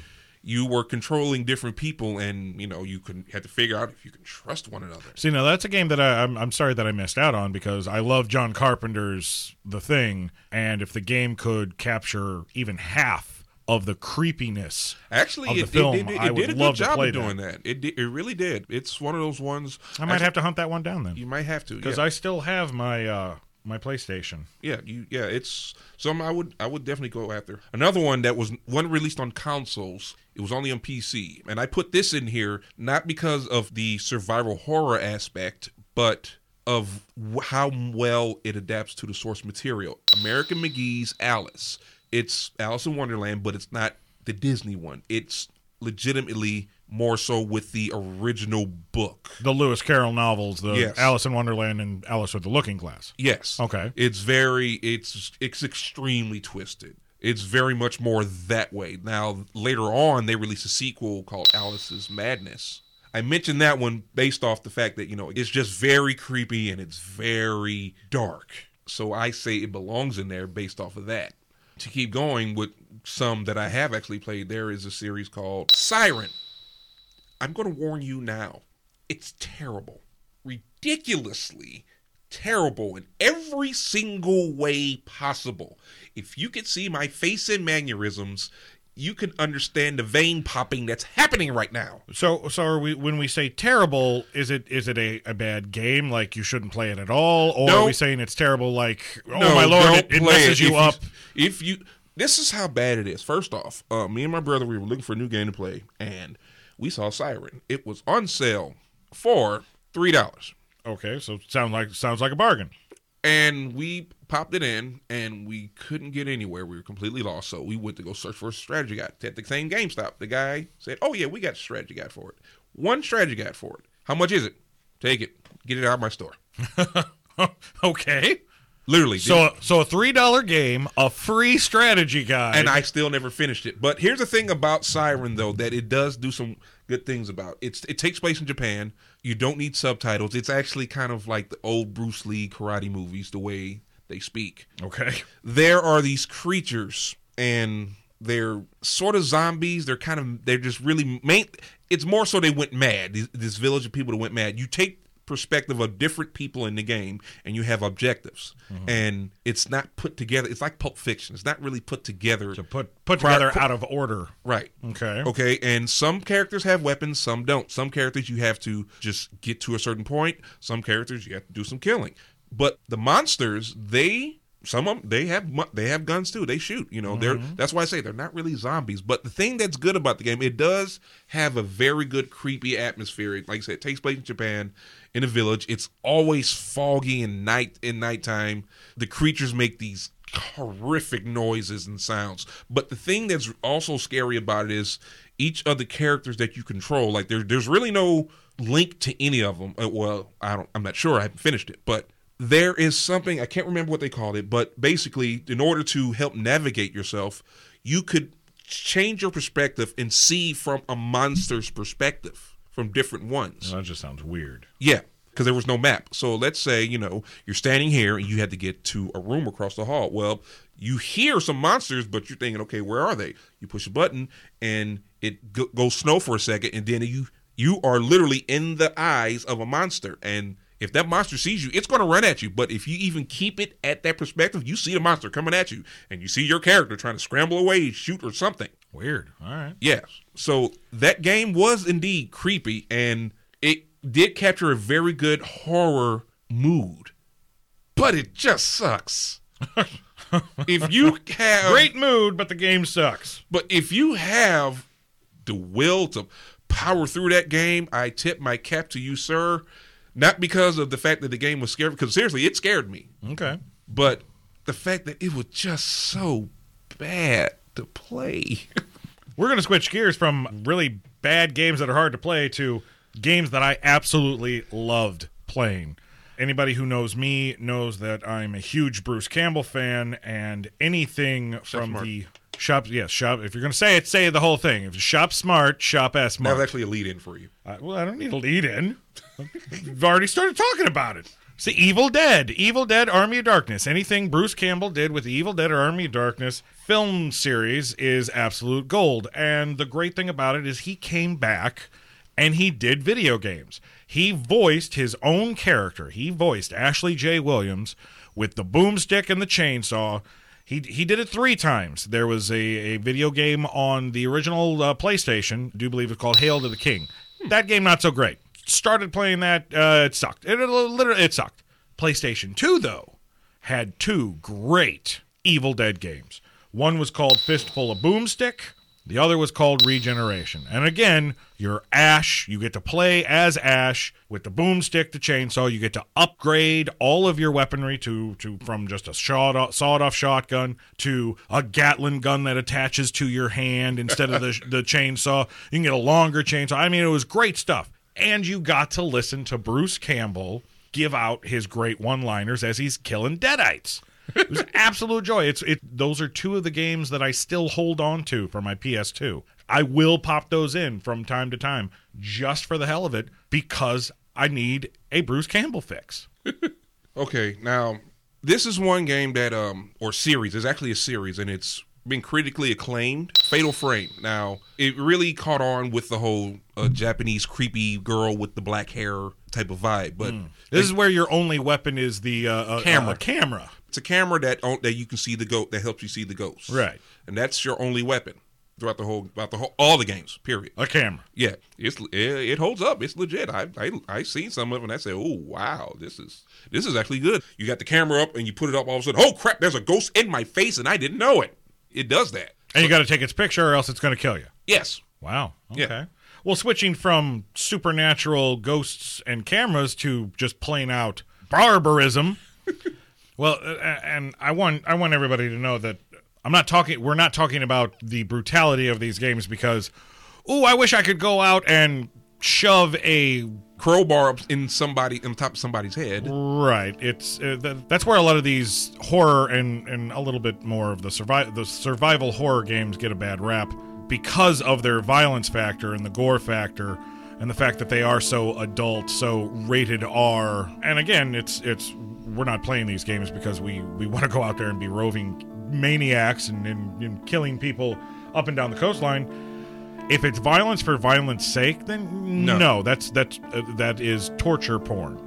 you were controlling different people, and you know you could had to figure out if you can trust one another. See, now that's a game that I, I'm, I'm sorry that I missed out on because I love John Carpenter's The Thing, and if the game could capture even half of the creepiness Actually, of the it, film, it, did, it, I would did a love good job of doing that. It did, it really did. It's one of those ones. I might have to hunt that one down then You might have to because yeah. I still have my uh, my PlayStation. yeah, you yeah. It's some I would I would definitely go after. Another one that was one released on consoles. It was only on PC, and I put this in here not because of the survival horror aspect, but of w- how well it adapts to the source material. American McGee's Alice. It's Alice in Wonderland, but it's not the Disney one. It's legitimately more so with the original book. The Lewis Carroll novels, the Yes. Alice in Wonderland and Alice with the Looking Glass. Yes. Okay. It's very it's it's extremely twisted. It's very much more that way. Now later on they released a sequel called Alice's Madness. I mentioned that one based off the fact that, you know, it's just very creepy and it's very dark. So I say it belongs in there based off of that. To keep going with some that I have actually played, there is a series called Siren. I'm going to warn you now. It's terrible. Ridiculously terrible in every single way possible. If you could see my face and mannerisms, you can understand the vein popping that's happening right now. So, so are we when we say terrible, is it is it a, a bad game like you shouldn't play it at all, or No. are we saying it's terrible like oh No, my lord, it, it messes you If up? If you, this is how bad it is. First off, uh, me and my brother we were looking for a new game to play, and we saw Siren. It was on sale for three dollars, Okay, so sounds like sounds like a bargain. and we popped it in, and we couldn't get anywhere. We were completely lost, so we went to go search for a strategy guide at the same GameStop. The guy said, "Oh yeah, we got a strategy guide for it. One strategy guide for it. How much is it? Take it. Get it out of my store." okay, Literally. so so a three dollar game, a free strategy guide, and I still never finished it. But here's the thing about Siren, though, that it does do some good things about. It's it takes place in Japan. You don't need subtitles. It's actually kind of like the old Bruce Lee karate movies, the way they speak. okay, There are these creatures, and they're sort of zombies. They're kind of they're just really main. It's more so they went mad. This, this village of people that went mad. You take perspective of different people in the game and you have objectives mm-hmm. and it's not put together it's like pulp fiction it's not really put together to put put Pri- together out of order. Right. Okay. Okay. And some characters have weapons, some don't. Some characters you have to just get to a certain point. Some characters you have to do some killing. But the monsters, they some of them they have they have guns too. They shoot. You know, they're that's why I say they're not really zombies. But the thing that's good about the game, it does have a very good creepy atmosphere. Like I said, it takes place in Japan, in a village. It's always foggy and night in nighttime. The creatures make these horrific noises and sounds. But the thing that's also scary about it is each of the characters that you control. Like there, there's really no link to any of them. Uh, well, I don't. I'm not sure. I haven't finished it, but there is something I can't remember what they called it. But basically, in order to help navigate yourself, you could change your perspective and see from a monster's perspective from different ones. That just sounds weird. Yeah, because there was no map. So let's say you know you're standing here and you had to get to a room across the hall. Well, you hear some monsters, but you're thinking, okay, where are they? You push a button and it go- goes snow for a second, and then you you are literally in the eyes of a monster and. If that monster sees you, it's going to run at you. But if you even keep it at that perspective, you see the monster coming at you, and you see your character trying to scramble away, shoot, or something. Weird. All right. Yes. So that game was indeed creepy and it did capture a very good horror mood. But it just sucks. if you have Great mood, but the game sucks. but if you have the will to power through that game, I tip my cap to you, sir. Not because of the fact that the game was scary, because seriously, it scared me. Okay. But the fact that it was just so bad to play. We're going to switch gears from really bad games that are hard to play to games that I absolutely loved playing. Anybody who knows me knows that I'm a huge Bruce Campbell fan, and anything from smart. the shop, yes, shop. If you're going to say it, say the whole thing. If you shop smart, shop S That smart. was actually a lead in for you. I, well, I don't need a lead in. I've already started talking about it. It's the Evil Dead, Evil Dead Army of Darkness. Anything Bruce Campbell did with the Evil Dead or Army of Darkness film series is absolute gold. And the great thing about it is he came back and he did video games. He voiced his own character. He voiced Ashley J. Williams with the boomstick and the chainsaw. He, he did it three times. There was a, a video game on the original uh, PlayStation. I do believe it's called Hail to the King. That game not so great. Started playing that, uh, it sucked. It, it literally it sucked. PlayStation 2 though had two great Evil Dead games. One was called Fistful of Boomstick. The other was called Regeneration. And again, you're Ash. You get to play as Ash with the boomstick, the chainsaw. You get to upgrade all of your weaponry to, to from just a sawed off, sawed off shotgun to a Gatling gun that attaches to your hand instead of the, the chainsaw. You can get a longer chainsaw. I mean, it was great stuff. And you got to listen to Bruce Campbell give out his great one-liners as he's killing deadites. It was absolute joy. It's it. Those are two of the games that I still hold on to for my PS2. I will pop those in from time to time just for the hell of it because I need a Bruce Campbell fix. Okay, now this is one game that um or series. It's actually a series, and it's been critically acclaimed. Fatal Frame. Now, it really caught on with the whole uh, Japanese creepy girl with the black hair type of vibe. But This is where your only weapon is the uh, uh, Camera. uh, camera. It's a camera that that you can see the goat that helps you see the ghosts. Right. And that's your only weapon throughout the whole throughout the whole all the games. Period. A camera. Yeah, it's it, it holds up. It's legit. I I I seen some of it and I said, oh wow, this is this is actually good. You got the camera up and you put it up. All of a sudden, oh crap, there's a ghost in my face and I didn't know it. It does that. And you got to take its picture or else it's going to kill you. Yes. Wow. Yeah. Okay. Well, switching from supernatural ghosts and cameras to just plain out barbarism. Well, uh, and I want I want everybody to know that I'm not talking. We're not talking about the brutality of these games because, oh, I wish I could go out and shove a Crowbar up in somebody on top of somebody's head. Right. It's uh, th- that's where a lot of these horror and and a little bit more of the survival the survival horror games get a bad rap because of their violence factor and the gore factor and the fact that they are so adult, so rated R. And again, it's it's we're not playing these games because we we want to go out there and be roving maniacs and, and, and killing people up and down the coastline. If it's violence for violence sake, then No. no, that's that's uh, that is torture porn.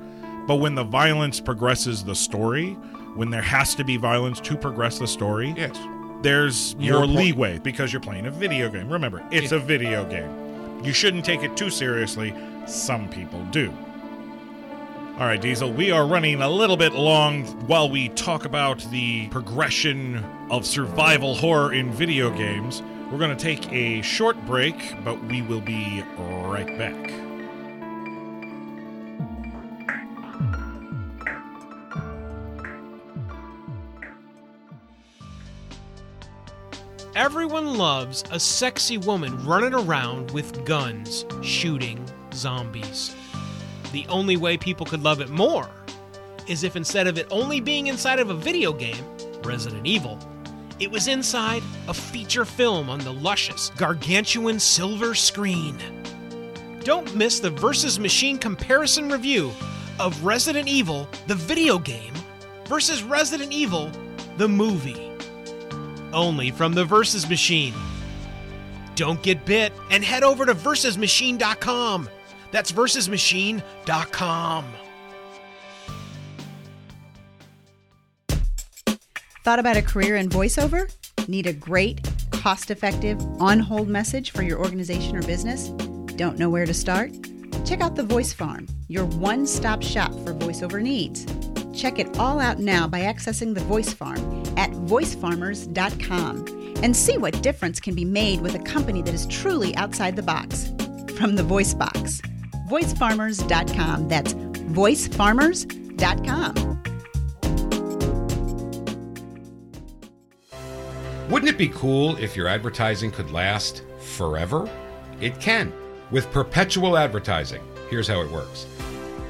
But when the violence progresses the story, when there has to be violence to progress the story, Yes. there's Your more point- leeway because you're playing a video game. Remember, it's a video game. You shouldn't take it too seriously. Some people do. All right, Diesel, we are running a little bit long while we talk about the progression of survival horror in video games. We're going to take a short break, but we will be right back. Everyone loves a sexy woman running around with guns shooting zombies. The only way people could love it more is if instead of it only being inside of a video game, Resident Evil, it was inside a feature film on the luscious, gargantuan silver screen. Don't miss the Versus Machine comparison review of Resident Evil, the video game, versus Resident Evil, the movie only from the Versus Machine. Don't get bit and head over to versusmachine.com. That's versusmachine.com. Thought about a career in voiceover? Need a great, cost effective, on hold message for your organization or business? Don't know where to start? Check out the Voice Farm, your one stop shop for voiceover needs. Check it all out now by accessing the Voice Farm at voicefarmers.com and see what difference can be made with a company that is truly outside the box. From the Voice Box, voicefarmers.com. That's voicefarmers.com. Wouldn't it be cool if your advertising could last forever? It can with perpetual advertising. Here's how it works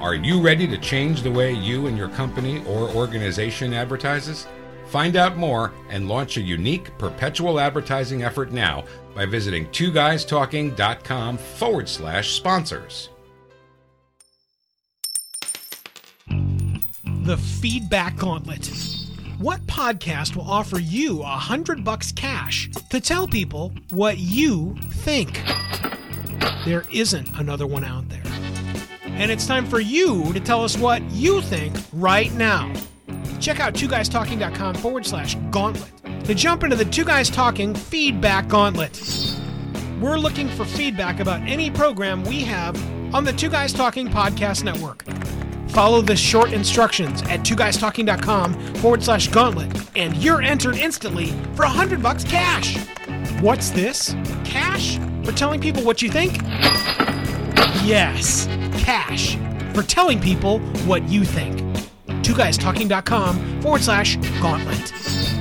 Are you ready to change the way you and your company or organization advertises? Find out more and launch a unique perpetual advertising effort now by visiting twoguystalking.com forward slash sponsors. The Feedback Gauntlet. What podcast will offer you a hundred bucks cash to tell people what you think? There isn't another one out there. And it's time for you to tell us what you think right now. Check out twoguystalking.com forward slash gauntlet to jump into the Two Guys Talking Feedback Gauntlet. We're looking for feedback about any program we have on the Two Guys Talking Podcast Network. Follow the short instructions at twoguystalking.com forward slash gauntlet, and you're entered instantly for a hundred bucks cash. What's this? Cash? For telling people what you think? Yes, cash. For telling people what you think. Twoguystalking.com forward slash gauntlet.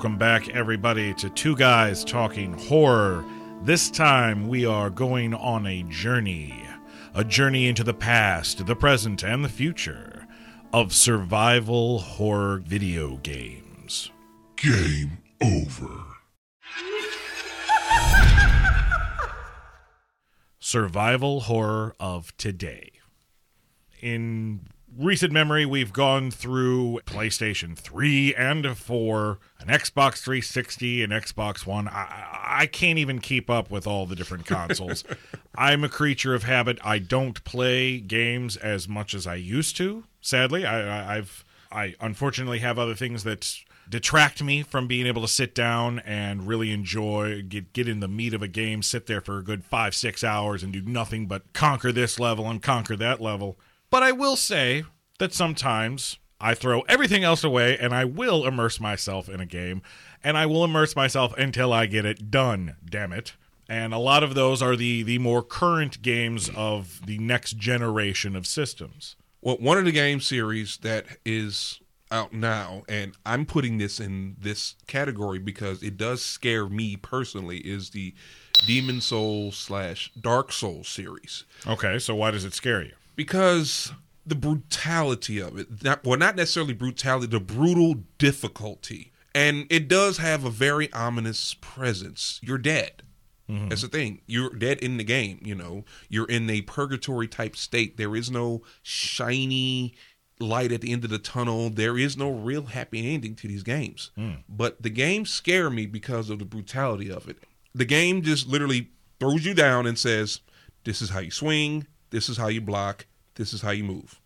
Welcome back, everybody, to Two Guys Talking Horror. This time we are going on a journey. A journey into the past, the present, and the future of survival horror video games. Game over. Survival horror of today. In recent memory, we've gone through PlayStation 3 and 4, an Xbox 360, an Xbox One. I, I can't even keep up with all the different consoles. I'm a creature of habit. I don't play games as much as I used to. Sadly, I, I, I've I unfortunately have other things that detract me from being able to sit down and really enjoy get get in the meat of a game sit there for a good five six hours and do nothing but conquer this level and conquer that level but I will say that sometimes I throw everything else away and I will immerse myself in a game and I will immerse myself until I get it done, damn it. And a lot of those are the the more current games of the next generation of systems. Well, one of the game series that is out now, and I'm putting this in this category because it does scare me personally, is the Demon's Souls slash Dark Souls series. Okay, so why does it scare you? Because the brutality of it not, well not necessarily brutality the brutal difficulty. And it does have a very ominous presence. You're dead. Mm-hmm. That's the thing. You're dead in the game you know. You're in a purgatory type state. There is no shiny light at the end of the tunnel. There is no real happy ending to these games. Mm. But the games scare me because of the brutality of it. The game just literally throws you down and says this is how you swing. This is how you block this is how you move.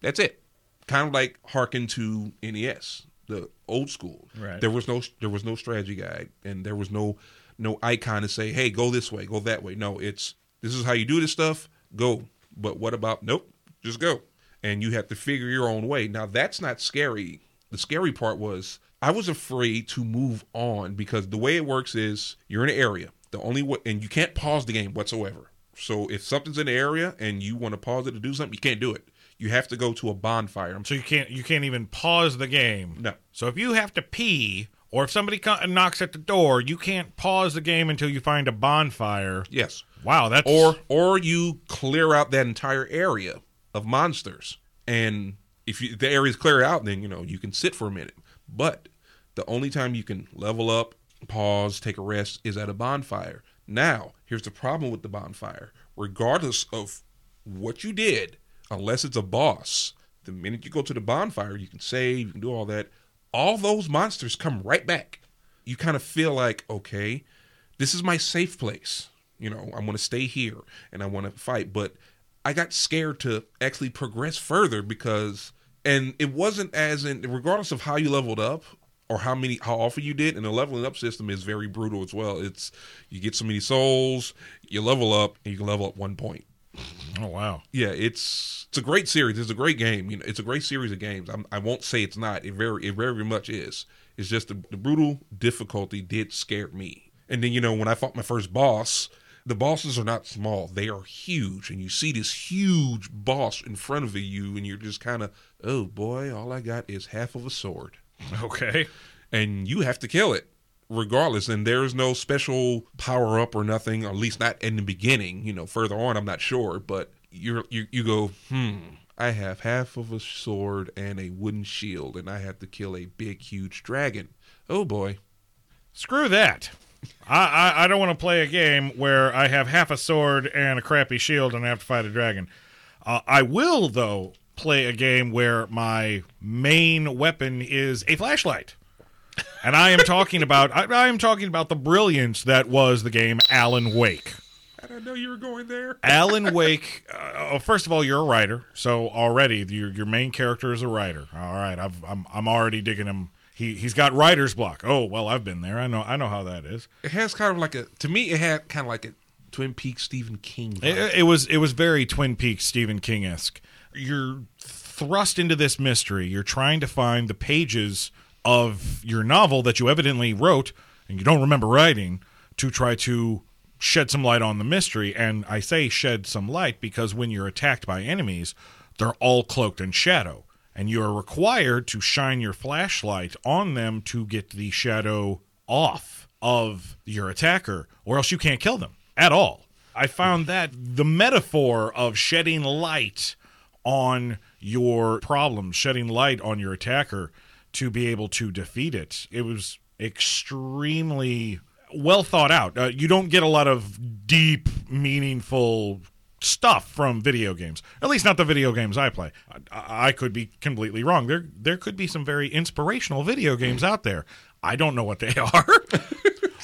That's it. Kind of like harken to NES the old school. Right. there was no there was no strategy guide and there was no no icon to say hey go this way go that way. No it's this is how you do this stuff go. But what about nope just go. And you have to figure your own way. Now that's not scary. The scary part was i was afraid to move on because the way it works is you're in an area the only way and you can't pause the game whatsoever so if something's in the area and you want to pause it to do something you can't do it you have to go to a bonfire So you can't you can't even pause the game. No. So if you have to pee or if somebody knocks at the door, you can't pause the game until you find a bonfire. yes Wow, that's or or you clear out that entire area of monsters and if you, the area's cleared out then you know you can sit for a minute but the only time you can level up pause take a rest is at a bonfire now here's the problem with the bonfire regardless of what you did unless it's a boss the minute you go to the bonfire you can save you can do all that all those monsters come right back you kind of feel like okay this is my safe place. You know, I want to stay here and I want to fight. But I got scared to actually progress further because, and it wasn't as in, regardless of how you leveled up or how many, how often you did, and the leveling up system is very brutal as well. It's, you get so many souls, you level up, and you can level up one point. Oh wow. Yeah, it's it's a great series. It's a great game. You know, it's a great series of games. I'm, I won't say it's not. It very it very much is. It's just the, the brutal difficulty did scare me. And then you know when I fought my first boss, the bosses are not small. They are huge, and you see this huge boss in front of you, and you're just kind of, oh boy, all I got is half of a sword Okay. and you have to kill it regardless and there's no special power up or nothing or at least not in the beginning you know further on i'm not sure but you're you, you go hmm i have half of a sword and a wooden shield and i have to kill a big huge dragon oh boy Screw that. I, I, I don't want to play a game where I have half a sword and a crappy shield and I have to fight a dragon. Uh, I will, though, play a game where my main weapon is a flashlight. And I am talking about I, I am talking about the brilliance that was the game Alan Wake. i don't know you were going there Alan Wake. Uh, first of all, you're a writer, so already your your main character is a writer. All right, I've, I'm I'm already digging him. He he's got writer's block. Oh well, I've been there. I know I know how that is. it has kind of like a to me it had kind of like a twin peaks stephen king. It, it was it was very Twin Peaks Stephen King esque. You're thrust into this mystery. You're trying to find the pages of your novel that you evidently wrote and you don't remember writing to try to shed some light on the mystery. And I say shed some light because when you're attacked by enemies, they're all cloaked in shadow. and you are required to shine your flashlight on them to get the shadow off of your attacker, or else you can't kill them at all. I found that the metaphor of shedding light on your problem, shedding light on your attacker to be able to defeat it, it was extremely well thought out. Uh, you don't get a lot of deep, meaningful stuff from video games. At least not the video games I play. I, I could be completely wrong. There there could be some very inspirational video games out there. I don't know what they are.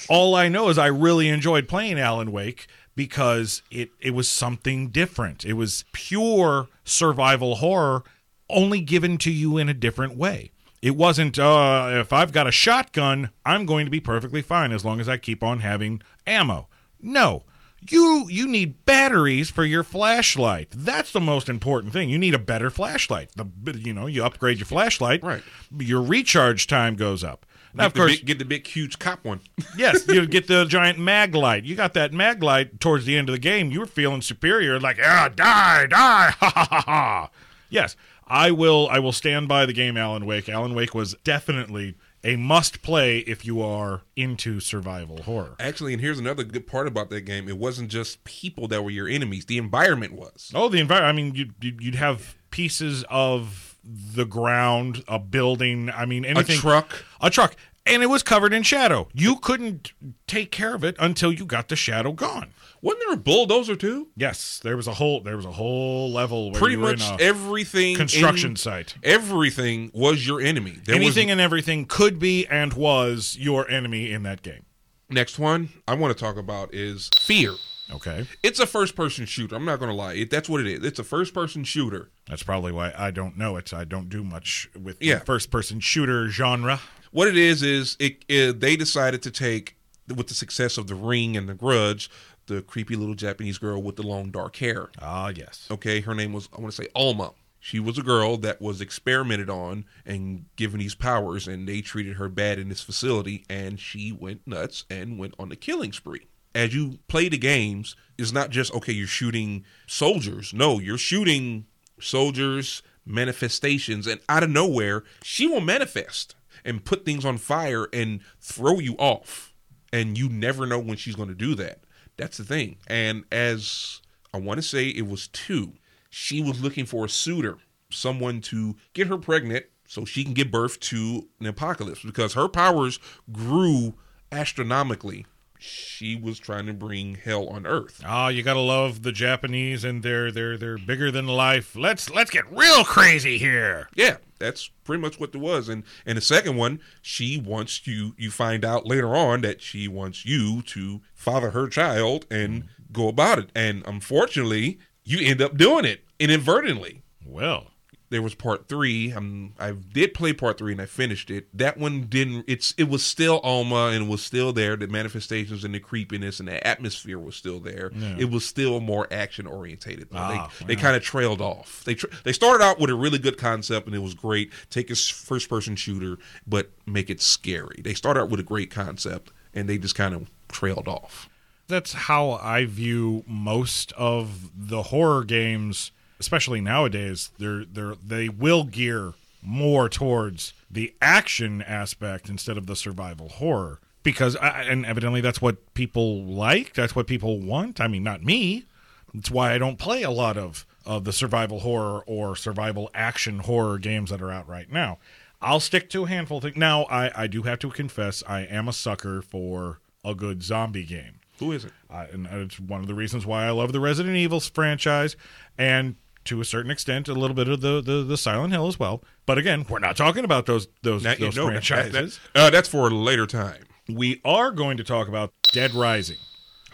All I know is I really enjoyed playing Alan Wake because it it was something different. It was pure survival horror only given to you in a different way. It wasn't uh, if I've got a shotgun, I'm going to be perfectly fine as long as I keep on having ammo. No. You you need batteries for your flashlight. That's the most important thing. You need a better flashlight. The you know, you upgrade your flashlight, Right. Your recharge time goes up. Now, of course, big, get the big, huge cop one. yes, you get the giant Maglite. You got that Maglite towards the end of the game. You were feeling superior, like ah, die, die, ha ha ha ha. Yes, I will. I will stand by the game. Alan Wake. Alan Wake was definitely a must play if you are into survival horror. Actually, and here's another good part about that game: it wasn't just people that were your enemies; the environment was. Oh, the environment. I mean, you'd, you'd you'd have pieces of the ground, a building. I mean, anything. A truck. A truck. And it was covered in shadow. You couldn't take care of it until you got the shadow gone. Wasn't there a bulldozer too? Yes, there was a whole there was a whole level where Pretty you were much everything construction in- site. Everything was your enemy. There Anything was, and everything could be and was your enemy in that game. next one I want to talk about is fear. Okay, It's a first-person shooter. I'm not going to lie. It, that's what it is. It's a first-person shooter. that's probably why I don't know it. I don't do much with Yeah. the first-person shooter genre. What it is is it, it they decided to take with the success of the Ring and the Grudge, the creepy little Japanese girl with the long dark hair. Ah, yes. Okay, her name was I want to say Alma. She was a girl that was experimented on and given these powers, and they treated her bad in this facility, and she went nuts and went on the killing spree. As you play the games, it's not just okay, you're shooting soldiers. No, you're shooting soldiers, manifestations, and out of nowhere, she will manifest and put things on fire and throw you off. And you never know when she's going to do that. That's the thing. And as I want to say it was two, she was looking for a suitor, someone to get her pregnant so she can give birth to an apocalypse because her powers grew astronomically. She was trying to bring hell on earth. Ah, you gotta love the Japanese and they're they're they're bigger than life. Let's let's get real crazy here. Yeah, that's pretty much what it was. And and the second one, she wants you. You find out later on that she wants you to father her child and go about it. And unfortunately, you end up doing it inadvertently. Well, There was part three. Um, I did play part three and I finished it. That one didn't. It's it was still Alma and it was still there. The manifestations and the creepiness and the atmosphere was still there. It was still more action orientated. Ah, they they kind of trailed off. They tr- they started out with a really good concept and it was great. Take a first person shooter, but make it scary. They started out with a great concept and they just kind of trailed off. that's how I view most of the horror games, especially nowadays. They're they're they will gear more towards the action aspect instead of the survival horror because I, and evidently that's what people like. That's what people want. I mean, not me. That's why I don't play a lot of of the survival horror or survival action horror games that are out right now. I'll stick to a handful of things. Now, I, I do have to confess, I am a sucker for a good zombie game. Who is it? I, and it's one of the reasons why I love the Resident Evil franchise, and to a certain extent, a little bit of the, the, the Silent Hill as well. But again, we're not talking about those those, those no, that- franchises. that- uh, that's for a later time. we are going to talk about Dead Rising.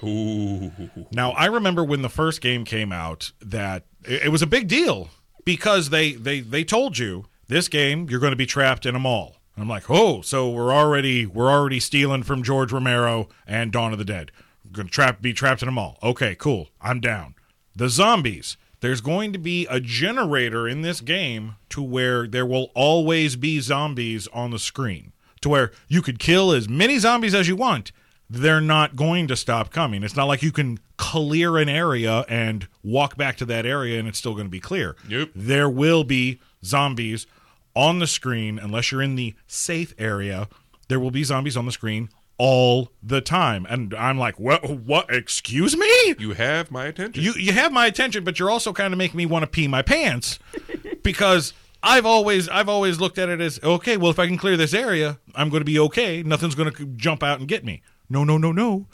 Ooh. Now, I remember when the first game came out that it, it was a big deal because they they they told you this game you're going to be trapped in a mall. And I'm like, oh, so we're already we're already stealing from George Romero and Dawn of the Dead. We're to trap be trapped in a mall. Okay, cool. I'm down. The zombies. There's going to be a generator in this game to where there will always be zombies on the screen. To where you could kill as many zombies as you want, they're not going to stop coming. It's not like you can clear an area and walk back to that area and it's still going to be clear. Yep. There will be zombies on the screen unless you're in the safe area. There will be zombies on the screen all the time, and I'm like, what? What? Excuse me? You have my attention. You you have my attention, but you're also kind of making me want to pee my pants because I've always I've always looked at it as okay. Well, if I can clear this area, I'm going to be okay. Nothing's going to jump out and get me. No, no, no, no.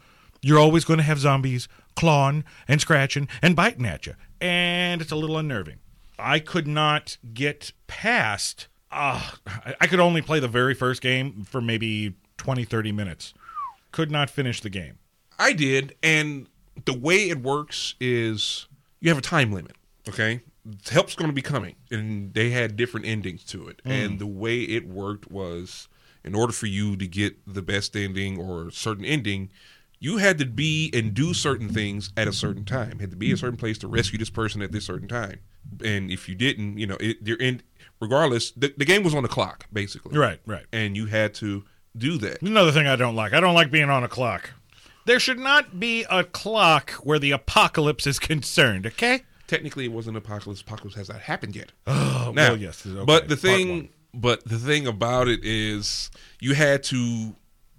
You're always going to have zombies clawing and scratching and biting at you, and it's a little unnerving. I could not get past. Uh, I I could only play the very first game for maybe 20, 30 minutes. Could not finish the game. I did, and the way it works is you have a time limit. Okay, help's going to be coming, and they had different endings to it. Mm. And the way it worked was, in order for you to get the best ending or a certain ending, you had to be and do certain things at a certain time. Had to be a certain place to rescue this person at this certain time. And if you didn't, you know, it, you're in. Regardless, the, the game was on the clock basically. Right, right. And you had to do that. Another thing I don't like. I don't like being on a clock. There should not be a clock where the apocalypse is concerned, okay? technically it wasn't apocalypse. Apocalypse has not happened yet. Oh, now, well, yes. okay. but the thing, but the thing about it is, you had to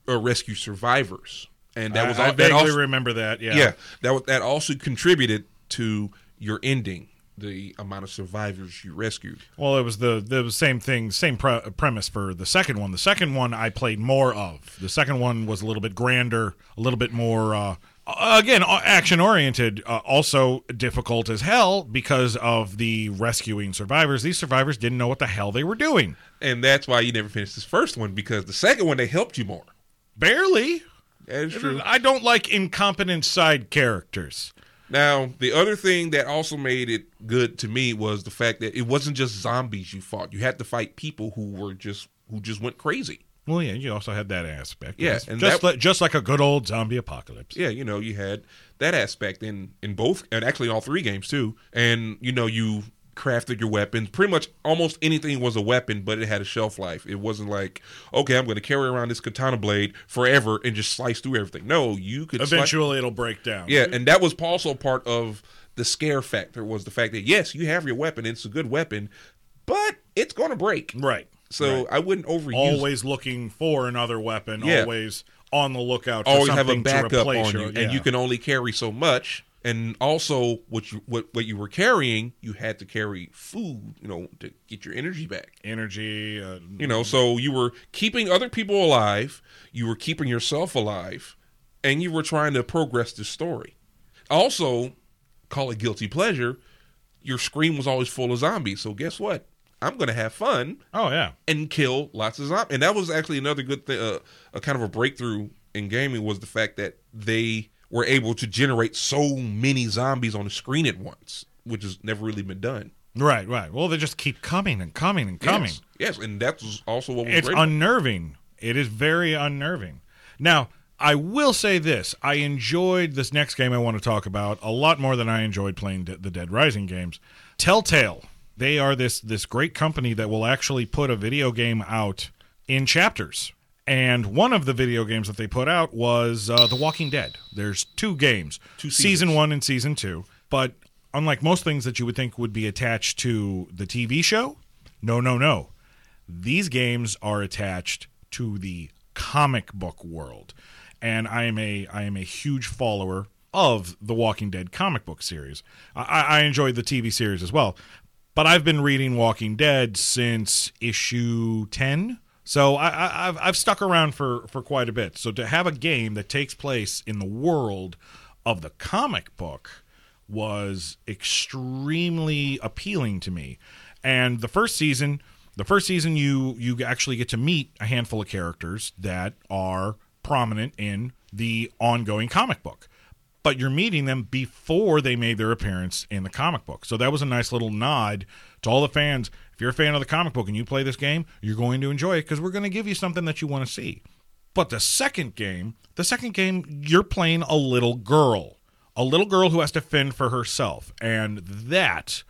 uh, rescue survivors, and that I, was I all, that vaguely also, remember that. Yeah. yeah, that that also contributed to your ending, the amount of survivors you rescued. Well, it was the the same thing, same pre- premise for the second one. The second one I played more of. The second one was a little bit grander, a little bit more. Uh, Again, action oriented, uh, also difficult as hell because of the rescuing survivors. These survivors didn't know what the hell they were doing. And that's why you never finished this first one because the second one they helped you more. Barely. That is true. I don't like incompetent side characters. Now, the other thing that also made it good to me was the fact that it wasn't just zombies you fought. You had to fight people who were just who just went crazy. Well, yeah, you also had that aspect. Yeah, yes. and just that- like, just like a good old zombie apocalypse. Yeah, you know, you had that aspect in in both and actually all three games too. And you know, you crafted your weapons. Pretty much almost anything was a weapon, but it had a shelf life. It wasn't like, okay, I'm going to carry around this katana blade forever and just slice through everything. No, you could Eventually, it'll break down. Yeah, and that was also part of the scare factor was the fact that yes, you have your weapon, it's a good weapon, but it's going to break. Right. So Right. I wouldn't overuse. always looking for another weapon. Yeah. Always on the lookout. For always have a something to backup replace on your- you, and you can only carry so much. And also, what you what what you were carrying, you had to carry food, you know, to get your energy back. energy. Uh, You know, so you were keeping other people alive, you were keeping yourself alive, and you were trying to progress the story. Also, call it guilty pleasure. Your screen was always full of zombies, so guess what? I'm going to have fun oh yeah. and kill lots of zombies. And that was actually another good thing, uh, a kind of a breakthrough in gaming was the fact that they were able to generate so many zombies on the screen at once, which has never really been done. Right. Right. Well, they just keep coming and coming and coming. Yes, yes, and that's also what was great. it's unnerving. It is very unnerving. Now, I will say this: I enjoyed this next game I want to talk about a lot more than I enjoyed playing De- the Dead Rising games. Telltale. They are this this great company that will actually put a video game out in chapters. And one of the video games that they put out was uh, The Walking Dead. There's two games, Two season one and season two. But unlike most things that you would think would be attached to the TV show, no, no, no. These games are attached to the comic book world. And i am a i am a huge follower of the walking dead comic book series. I, I enjoyed the tv series as well. But i've been reading walking dead since issue 10 so I, I've, I've stuck around for, for quite a bit so to have a game that takes place in the world of the comic book was extremely appealing to me. And the first season, the first season you you actually get to meet a handful of characters that are prominent in the ongoing comic book. But you're meeting them before they made their appearance in the comic book. So that was a nice little nod to all the fans. If you're a fan of the comic book and you play this game, you're going to enjoy it because we're going to give you something that you want to see. But the second game, the second game, you're playing a little girl, a little girl who has to fend for herself. And that,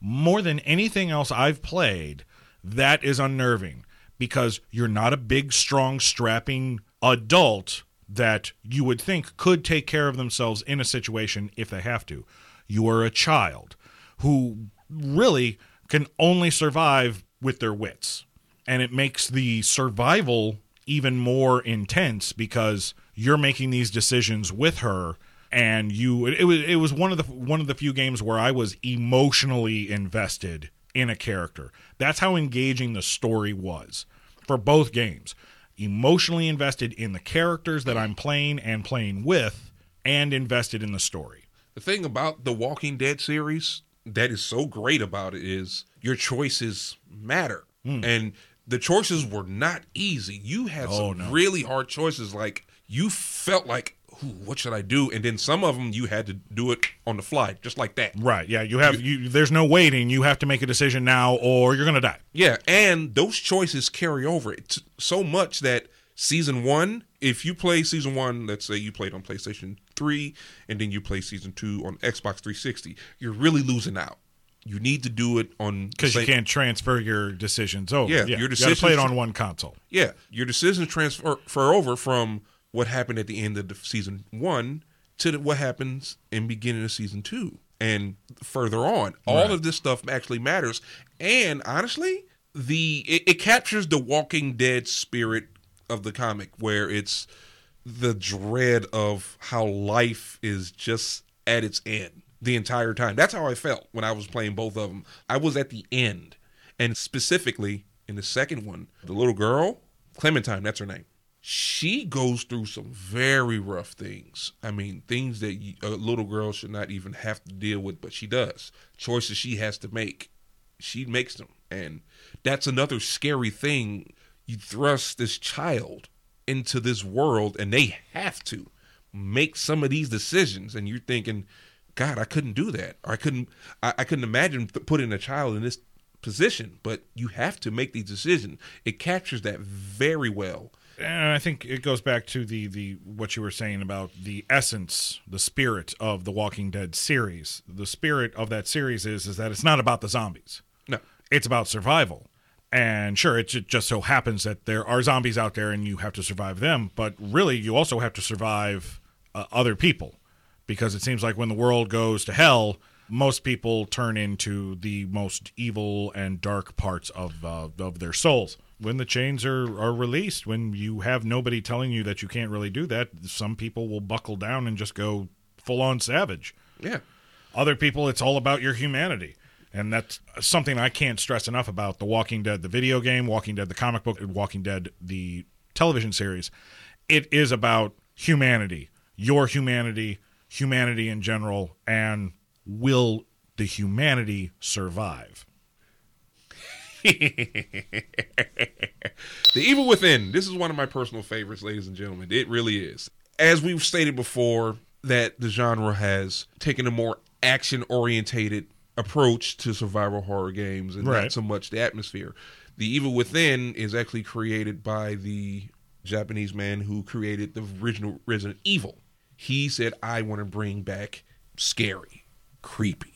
more than anything else I've played, that is unnerving because you're not a big, strong, strapping adult that you would think could take care of themselves in a situation if they have to. You are a child who really can only survive with their wits. And it makes the survival even more intense because you're making these decisions with her and you it was it was one of the one of the few games where I was emotionally invested in a character. That's how engaging the story was for both games. Emotionally invested in the characters that I'm playing and playing with and invested in the story. The thing about the Walking Dead series that is so great about it is your choices matter. Hmm. And the choices were not easy. You had Oh, some no. really hard choices. Like you felt like, what should I do? And then some of them you had to do it on the fly, just like that. Right. Yeah, you have you there's no waiting. You have to make a decision now or you're going to die. Yeah, and those choices carry over it's so much that season one, if you play season one, let's say you played on PlayStation 3 and then you play season two on Xbox 360, you're really losing out. You need to do it on Because you can't transfer your decisions over. Yeah, you your got to play it on one console. Yeah, your decisions transfer over from what happened at the end of the season one to the, what happens in beginning of season two and further on. All of this stuff actually matters, and honestly, the it, it captures the Walking Dead spirit of the comic, where it's the dread of how life is just at its end the entire time. That's how I felt when I was playing both of them. I was at the end, and specifically in the second one, the little girl, Clementine, that's her name. She goes through some very rough things. I mean, things that a little girl should not even have to deal with, but she does. Choices she has to make. She makes them. And that's another scary thing. You thrust this child into this world and they have to make some of these decisions and you're thinking god i couldn't do that or i couldn't i, I couldn't imagine putting a child in this position but you have to make these decisions it captures that very well And I think it goes back to the the what you were saying about the essence, the spirit of the Walking Dead series. The spirit of that series is is that it's not about the zombies. no It's about survival. And sure, it just so happens that there are zombies out there and you have to survive them, but really you also have to survive uh, other people because it seems like when the world goes to hell, most people turn into the most evil and dark parts of uh, of their souls. When the chains are, are released, when you have nobody telling you that you can't really do that, some people will buckle down and just go full on savage. yeah Other people, it's all about your humanity. And that's something I can't stress enough about The Walking Dead, the video game, Walking Dead, the comic book, and Walking Dead, the television series. It is about humanity, your humanity, humanity in general, and will the humanity survive? The Evil Within. This is one of my personal favorites, ladies and gentlemen. It really is. As we've stated before, that the genre has taken a more action orientated approach to survival horror games and Right. not so much the atmosphere. The Evil Within is actually created by the Japanese man who created the original Resident Evil. He said, I want to bring back scary, creepy,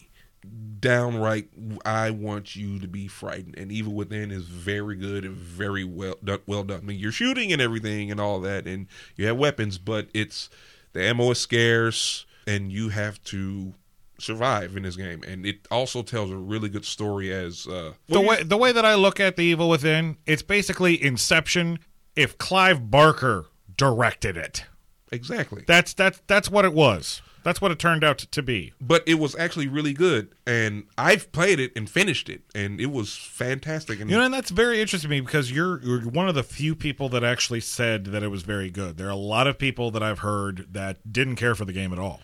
downright I want you to be frightened. And Evil Within is very good and very well done, well done. I mean, you're shooting and everything and all that, and you have weapons, but it's the ammo is scarce, and you have to survive in this game. And it also tells a really good story as uh, The way the way that I look at the Evil Within, it's basically Inception if Clive Barker directed it. exactly. That's that's that's what it was. That's what it turned out to be. but it was actually really good, and I've played it and finished it, and it was fantastic. And You know, and that's very interesting to me because you're you're one of the few people that actually said that it was very good. There are a lot of people that I've heard that didn't care for the game at all.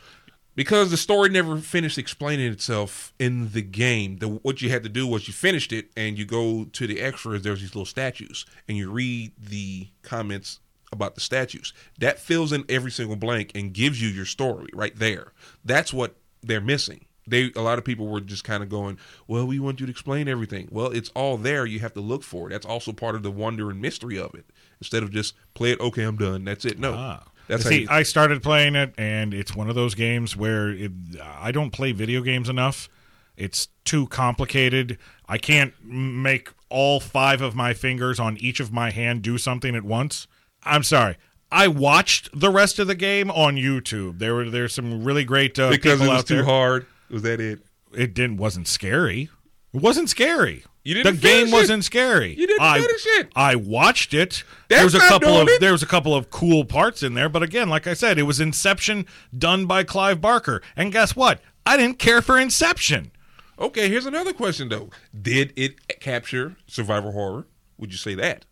because the story never finished explaining itself in the game. The, what you had to do was you finished it and you go to the extras. There's these little statues, and you read the comments about the statues. That fills in every single blank and gives you your story right there. That's what they're missing. They a lot of people were just kind of going, "Well, we want you to explain everything." Well, it's all there. You have to look for it. That's also part of the wonder and mystery of it. Instead of just play it, okay, I'm done. That's it. No, ah. that's how See, you- I started playing it, and it's one of those games where it, I don't play video games enough. It's too complicated. I can't make all five of my fingers on each of my hand do something at once. I'm sorry. I watched the rest of the game on YouTube. There were there's some really great uh, because it was too there. hard. Was that it? It didn't wasn't scary. It wasn't scary. You didn't the game it. wasn't scary. You didn't I, finish it. I watched it. That's there was a couple of it. there was a couple of cool parts in there, but again, like I said, it was Inception done by Clive Barker. And guess what? I didn't care for Inception. Okay, here's another question though. Did it capture survival horror? Would you say that?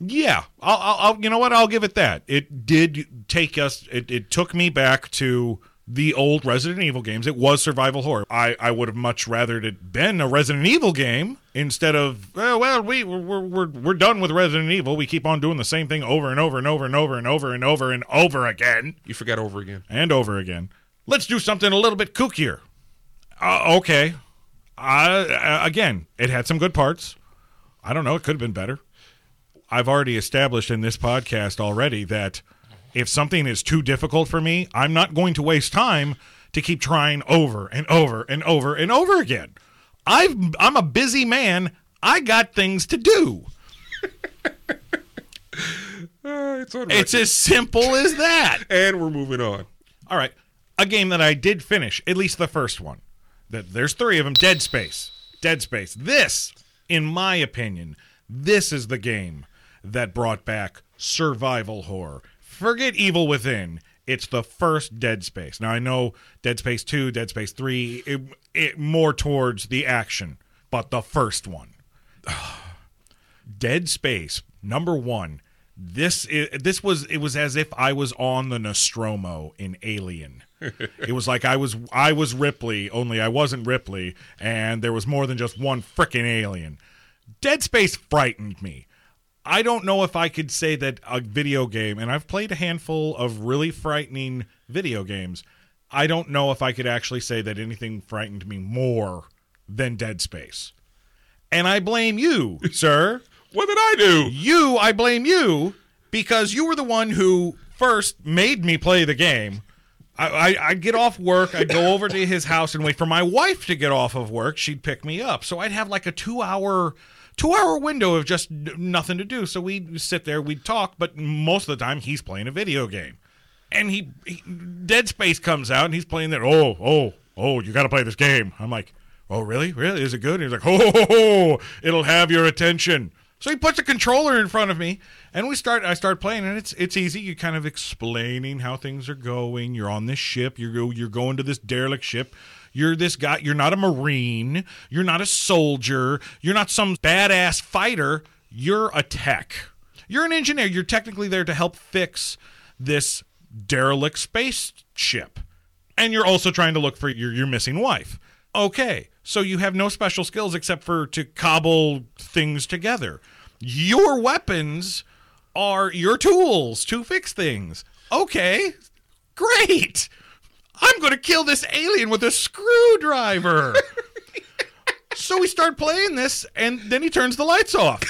Yeah, I'll, I'll, I'll you know what? I'll give it that. It did take us. It, it took me back to the old Resident Evil games. It was survival horror. I, I would have much rather it been a Resident Evil game instead of well, well we we're, we're we're done with Resident Evil. We keep on doing the same thing over and over and over and over and over and over and over again You forgot over again. and over again. Let's do something a little bit kookier. Uh, okay. Uh, again, it had some good parts. I don't know. It could have been better. I've already established in this podcast already that if something is too difficult for me, I'm not going to waste time to keep trying over and over and over and over again. I've, I'm a busy man. I got things to do. Uh, it's It's as simple as that. and we're moving on. All right. A game that I did finish, at least the first one. That there's three of them. Dead Space. Dead Space. This, in my opinion, this is the game that brought back survival horror. Forget Evil Within. It's the first Dead Space. Now I know Dead Space 2, Dead Space 3, it, it more towards the action, but the first one. Dead Space number one. This is, this was it was as if I was on the Nostromo in Alien. it was like I was I was Ripley, only I wasn't Ripley, and there was more than just one frickin' alien. Dead Space frightened me. I don't know if I could say that a video game, and I've played a handful of really frightening video games. I don't know if I could actually say that anything frightened me more than Dead Space. And I blame you, sir. What did I do? You, I blame you because you were the one who first made me play the game. I, I, I'd get off work, I'd go over to his house and wait for my wife to get off of work. She'd pick me up, so I'd have like a two hour, two hour window of just nothing to do. So we'd sit there, we'd talk, but most of the time he's playing a video game, and he, he Dead Space comes out and he's playing that. Oh, oh, oh, you got to play this game. I'm like, oh, really, really? Is it good? And he's like, oh, ho, ho, it'll have your attention. So he puts a controller in front of me, and we start. I start playing, and it's it's easy. You're kind of explaining how things are going. You're on this ship. You're go- you're going to this derelict ship. You're this guy. You're not a marine. You're not a soldier. You're not some badass fighter. You're a tech. You're an engineer. You're technically there to help fix this derelict spaceship, and you're also trying to look for your your missing wife. Okay, so you have no special skills except for to cobble things together. Your weapons are your tools to fix things. Okay, great. I'm going to kill this alien with a screwdriver. so we start playing this, and then he turns the lights off.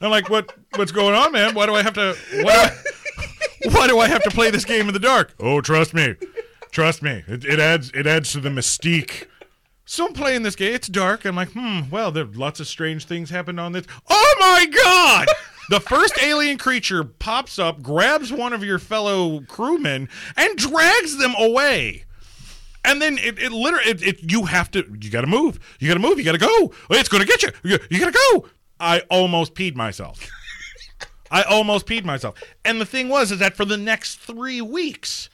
I'm like, what? What's going on, man? Why do I have to? Why do I, why do I have to play this game in the dark? Oh, trust me, trust me. It, it adds it adds to the mystique. So I'm playing this game. It's dark. I'm like, hmm. Well, there lots of strange things happened on this. Oh my god! The first alien creature pops up, grabs one of your fellow crewmen, and drags them away. And then it, it literally, it, it, you have to, you got to move. You got to move. You got to go. It's going to get you. You, you got to go. I almost peed myself. I almost peed myself. And the thing was, is that for the next three weeks,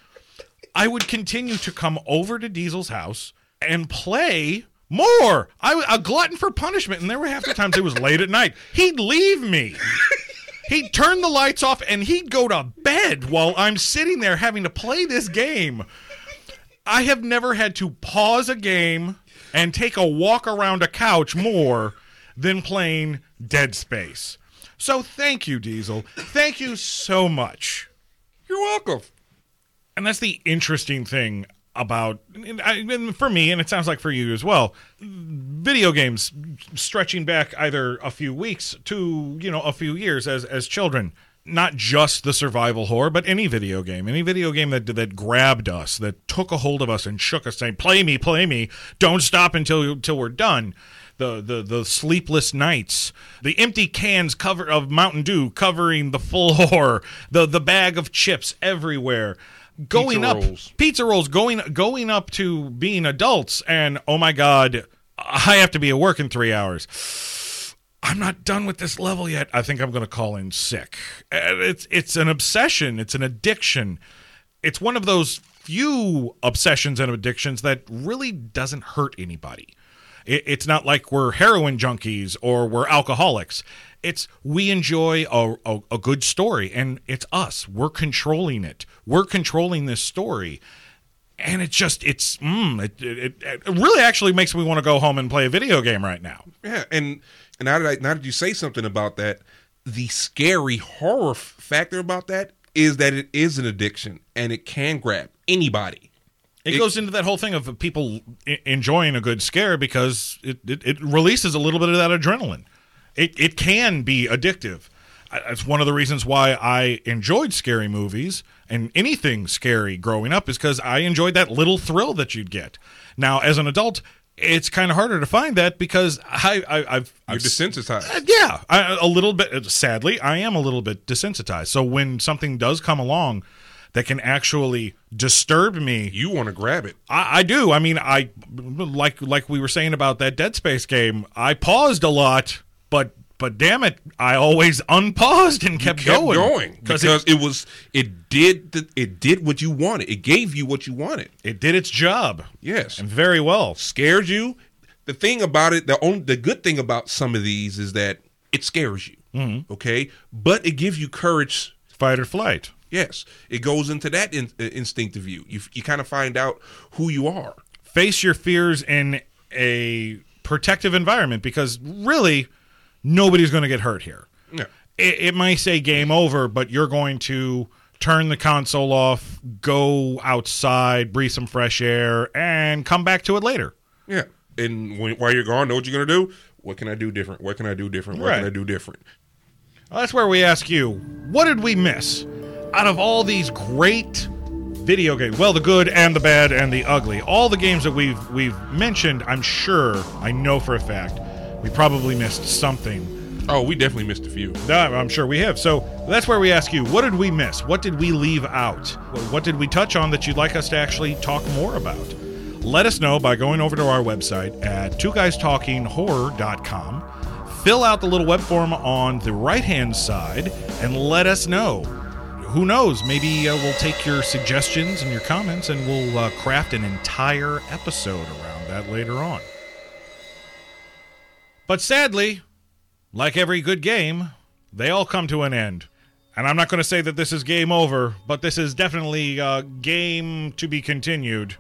I would continue to come over to Diesel's house and play more. I was a glutton for punishment, and there were half the times it was late at night. He'd leave me. He'd turn the lights off and he'd go to bed while I'm sitting there having to play this game. I have never had to pause a game and take a walk around a couch more than playing Dead Space. So thank you, Diesel. Thank you so much. You're welcome. And that's the interesting thing about, and for me, and it sounds like for you as well, video games stretching back either a few weeks to you know a few years as as children. Not just the survival horror, but any video game, any video game that that grabbed us, that took a hold of us and shook us, saying, "Play me, play me! Don't stop until until we're done." The, the the sleepless nights, the empty cans cover of Mountain Dew covering the floor, the the bag of chips everywhere, going Pizza up rolls. pizza rolls going going up to being adults and oh my god I have to be at work in three hours. I'm not done with this level yet. I think I'm going to call in sick. It's it's an obsession. It's an addiction. It's one of those few obsessions and addictions that really doesn't hurt anybody. It, it's not like we're heroin junkies or we're alcoholics. It's we enjoy a, a, a good story, and it's us. We're controlling it. We're controlling this story and it just it's mm, it, it, it really actually makes me want to go home and play a video game right now. Yeah, and and now that I, now that you say something about that, the scary horror factor about that is that it is an addiction and it can grab anybody. It, It- goes into that whole thing of people enjoying a good scare because it, it, it releases a little bit of that adrenaline. It it can be addictive. It's one of the reasons why I enjoyed scary movies and anything scary growing up is because I enjoyed that little thrill that you'd get. Now, as an adult, it's kind of harder to find that because I, I I've You're I've desensitized. Uh, yeah, I, a little bit. Sadly, I am a little bit desensitized. So when something does come along that can actually disturb me, You want to grab it. I, I do. I mean, I like like we were saying about that Dead Space game. I paused a lot, but but damn it, I always unpaused and kept, Kept going going because it, it, was it did the, it did what you wanted. It gave you what you wanted. it did its job Yes, and very well. scared you. The thing about it, the only the good thing about some of these is that it scares you. Mm-hmm. Okay, but it gives you courage Fight or flight. Yes, it goes into that in, uh, instinctive view. You you kind of find out who you are. face your fears in a protective environment because really nobody's going to get hurt here. Yeah. It, it may say game over, but you're going to turn the console off, go outside, breathe some fresh air, and come back to it later. Yeah, and when, while you're gone, know what you're gonna do? What can I do different? What can I do different? What can I do different? Well, that's where we ask you, what did we miss out of all these great video games? Well, the good and the bad and the ugly. All the games that we've we've mentioned, I'm sure, I know for a fact, we probably missed something Oh, we definitely missed a few. I'm sure we have. So that's where we ask you, what did we miss? What did we leave out? What did we touch on that you'd like us to actually talk more about? Let us know by going over to our website at two guys talking horror.com. Fill out the little web form on the right hand side and let us know. Who knows? Maybe uh, we'll take your suggestions and your comments and we'll uh, craft an entire episode around that later on. But sadly, like every good game, they all come to an end. And I'm not going to say that this is game over, but this is definitely a game to be continued.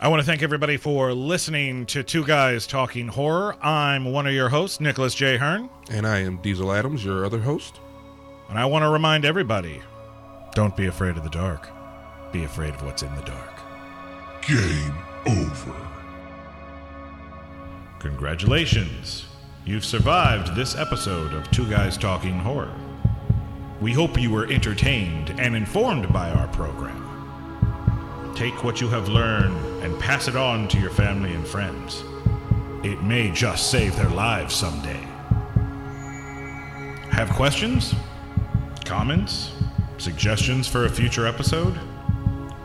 I want to thank everybody for listening to Two Guys Talking Horror. I'm one of your hosts, Nicholas J. Hearn, And I am Diesel Adams, your other host. And I want to remind everybody don't be afraid of the dark, be afraid of what's in the dark. Game over. Congratulations! You've survived this episode of Two Guys Talking Horror. We hope you were entertained and informed by our program. Take what you have learned and pass it on to your family and friends. It may just save their lives someday. Have questions? Comments? Suggestions for a future episode?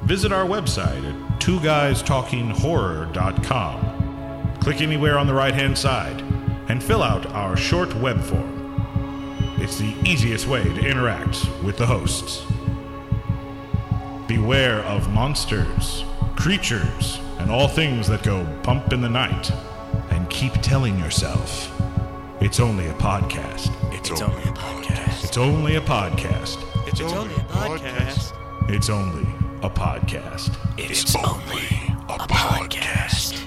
Visit our website at twoguystalkinghorror.com. Click anywhere on the right hand side and fill out our short web form. It's the easiest way to interact with the hosts. Beware of monsters, creatures, and all things that go bump in the night. And keep telling yourself it's only a podcast. It's, It's only a podcast. It's only a podcast. It's only a podcast. It's only a podcast. It's only a podcast.